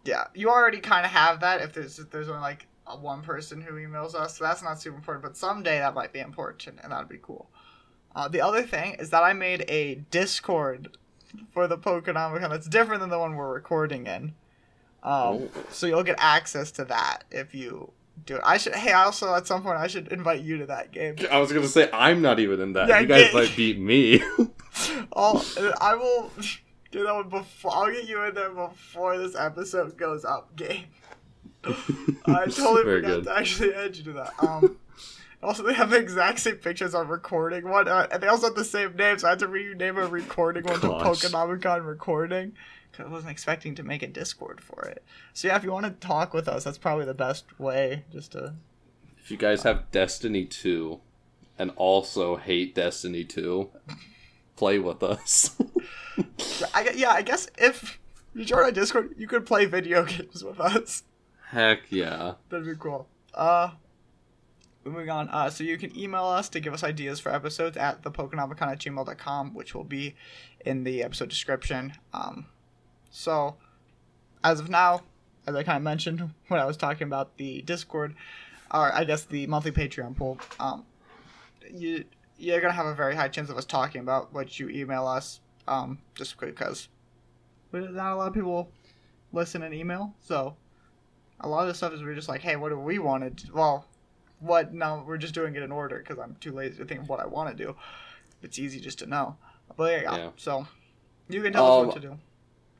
yeah, you already kind of have that if there's if there's only like a one person who emails us, so that's not super important. But someday that might be important, and that'd be cool. Uh, the other thing is that I made a Discord for the Pokenomicon that's different than the one we're recording in. Um. So you'll get access to that if you do it. I should. Hey, also at some point I should invite you to that game. I was gonna say I'm not even in that. Yeah, you guys get- might beat me. *laughs* I'll, I will do that one before. I'll get you in there before this episode goes up. Game. *laughs* I totally Very forgot good. to actually add you to that. Um, *laughs* also, they have the exact same pictures on recording one, uh, and they also have the same name, so I had to rename a recording one Gosh. to Pokenomicon recording. Because I wasn't expecting to make a Discord for it. So yeah, if you want to talk with us, that's probably the best way. Just to if you guys have Destiny 2 and also hate Destiny 2, play with us. *laughs* I, yeah, I guess if you join our Discord, you could play video *laughs* games with us. Heck yeah. That'd be cool. Uh, moving on. Uh, so you can email us to give us ideas for episodes at thepokenomicon at gmail.com, which will be in the episode description. Um, so as of now, as I kind of mentioned *laughs* when I was talking about the Discord, or I guess the monthly Patreon poll, um, you you're gonna have a very high chance of us talking about what you email us. Um, just because not a lot of people listen and email, so a lot of the stuff is we're just like, hey, what do we want to? Well, what? No, we're just doing it in order because I'm too lazy to think of what I want to do. It's easy just to know. But yeah, Yeah. so you can tell us Um, what to do.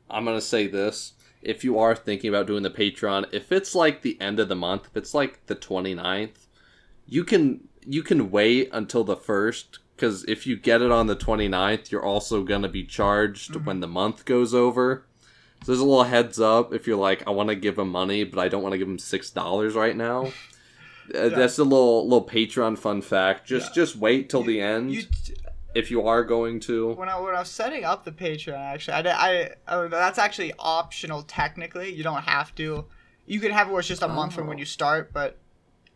I'm gonna say this. If you are thinking about doing the Patreon, if it's like the end of the month, if it's like the 29th, you can you can wait until the first because if you get it on the 29th, you're also gonna be charged when the month goes over. So there's a little heads up if you're like, I want to give him money, but I don't want to give him six dollars right now. *laughs* Uh, That's a little little Patreon fun fact. Just Yeah. just wait till the end You, if you are going to. when I when I was setting up the Patreon, actually, I, did- I oh, that's actually optional technically. You don't have to. You can have it where it's just a month from when Oh. you start, but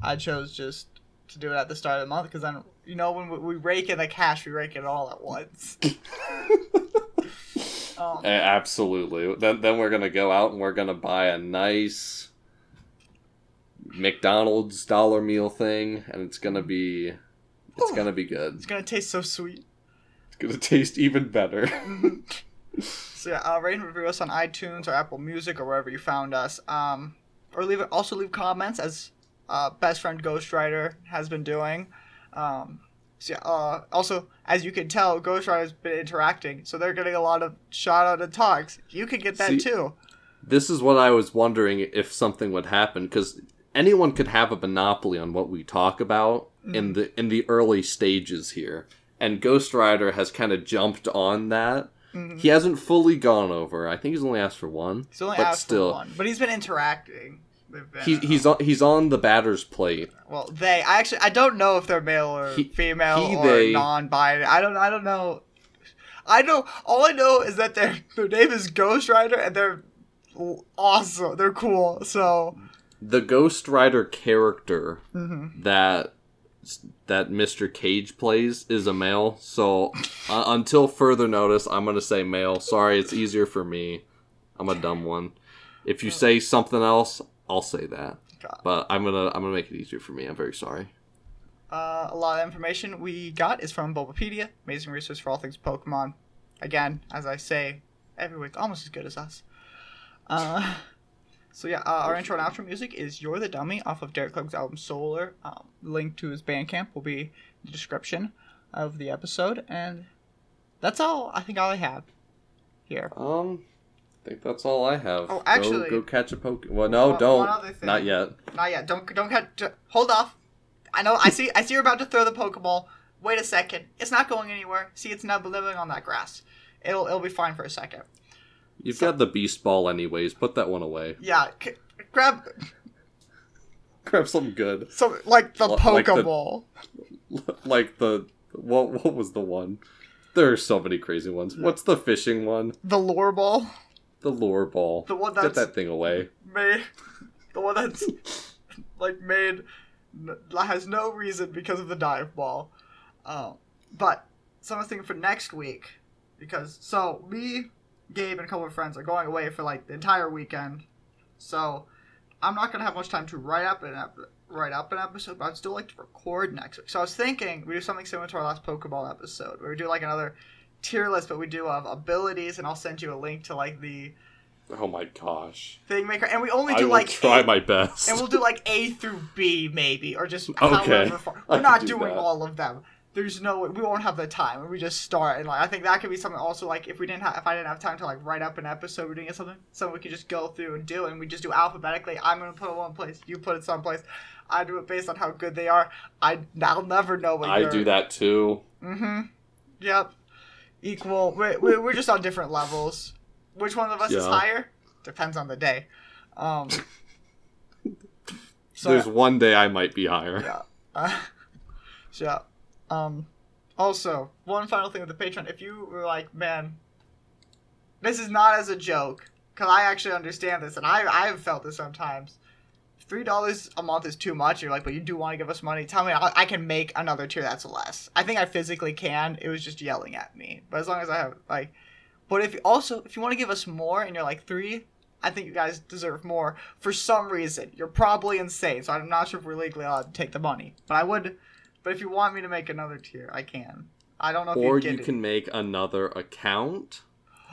I chose just to do it at the start of the month because then you know when we, we rake in the cash, we rake it all at once. *laughs* *laughs* um, Absolutely. Then then we're gonna go out and we're gonna buy a nice McDonald's dollar meal thing, and it's gonna be it's Ooh. gonna be good. it's gonna taste so sweet. It's gonna taste even better. *laughs* So yeah, uh, rate and review us on iTunes or Apple Music or wherever you found us. Um, or leave also leave comments as uh, best friend Ghost Rider has been doing. Um, so yeah, uh, also as you can tell, Ghost Rider's been interacting, so they're getting a lot of shout out and talks. You can get that See- too. this is what I was wondering if something would happen because anyone could have a monopoly on what we talk about in mm-hmm. the in the early stages here, and Ghost Rider has kind of jumped on that. Mm-hmm. He hasn't fully gone over. I think he's only asked for one, He's only but asked still, for one, but he's been interacting. Been, he, he's on he's on the batter's plate. well, they. I actually I don't know if they're male or He- female he, or they- non-binary. I don't I don't know. I know all I know is that their their name is Ghost Rider and they're awesome. They're cool. So the Ghost Rider character Mm-hmm. that that Mr. Cage plays is a male. So uh, until further notice, I'm gonna say male. Sorry, it's easier for me. I'm a dumb one. If you say something else, I'll say that. God. But I'm gonna I'm gonna make it easier for me. I'm very sorry. uh, a lot of information we got is from Bulbapedia, amazing resource for all things Pokemon. Again, as I say every week, almost as good as us. Uh, *laughs* so yeah, uh, our intro and outro music is "You're the Dummy" off of Derek Clegg's album Solar. Um, link to his Bandcamp will be in the description of the episode, and that's all. I think all I have here. Um, I think that's all I have. Oh, actually- go, go catch a Pokemon. Well, no, One- don't. one other thing. Not yet. Not yet. Don't don't d- Hold off. I know. I see. I see. You're about to throw the Pokeball. Wait a second. It's not going anywhere. See, it's now living on that grass. It'll it'll be fine for a second. You've got the Beast Ball, anyways. Put that one away. Yeah. C- grab Grab something good. So like the Like the- Pokeball. *laughs* like the what what was the one? There are so many crazy ones. What's the fishing one? The lure ball. The lure ball. The one Get that's that thing away. made. The one that's like made has no reason because of the dive ball. Um, but so I was thinking for next week because so me, Gabe, and a couple of friends are going away for like the entire weekend. So I'm not gonna have much time to write up an ep- write up an episode, but I'd still like to record next week. So I was thinking we do something similar to our last Pokeball episode, where we do like another tier list, but we do of abilities, and I'll send you a link to like the Oh my gosh. thing maker, and we only I do will like try A- my best. and we'll do like A through B maybe, or just *laughs* Okay, far. We're can not do doing all of them. There's no way we won't have the time. We just start and like I think that could be something also like if we didn't have if I didn't have time to like write up an episode, we're doing something something we could just go through and do, and we just do alphabetically. I'm gonna put it one place, you put it someplace. I do it based on how good they are. I I'll never know what I you're- do that too. Mm-hmm. Yep. Equal. We're, we're, just on different levels. Which one of us is higher? Depends on the day. Um. *laughs* So There's one day I might be higher. yeah. Uh, *laughs* so yeah. Um. Also, one final thing with the Patreon. If you were like, man, this is not as a joke, because I actually understand this, and I I have felt this sometimes. Three dollars a month is too much. You're like, but you do want to give us money. Tell me, I, I can make another tier that's less. I think I physically can. It was just yelling at me. But as long as I have like, but if also if you want to give us more, and you're like three, I think you guys deserve more. For some reason, you're probably insane. So I'm not sure if we're legally allowed to take the money. But I would. But if you want me to make another tier, I can. I don't know if Or you you it. can make another account *gasps*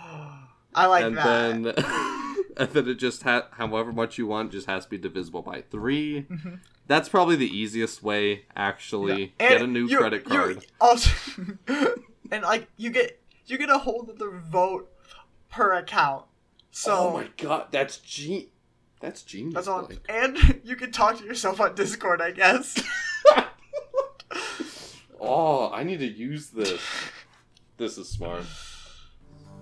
I like and that. then *laughs* *laughs* and then it just ha- however much you want just has to be divisible by 3 mm-hmm. That's probably the easiest way. Actually, And get a new you- credit card. Also, *laughs* and like you get you get a whole other vote per account. So oh my god, that's ge- that's genius. that's all. Blake. And you can talk to yourself on Discord, I guess. Oh, I need to use this. *laughs* This is smart.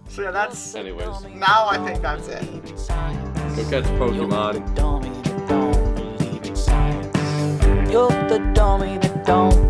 So yeah, that's Anyways, now I think that's it. go catch Pokemon. You're the dummy that don't believe in science. You're the dummy that don't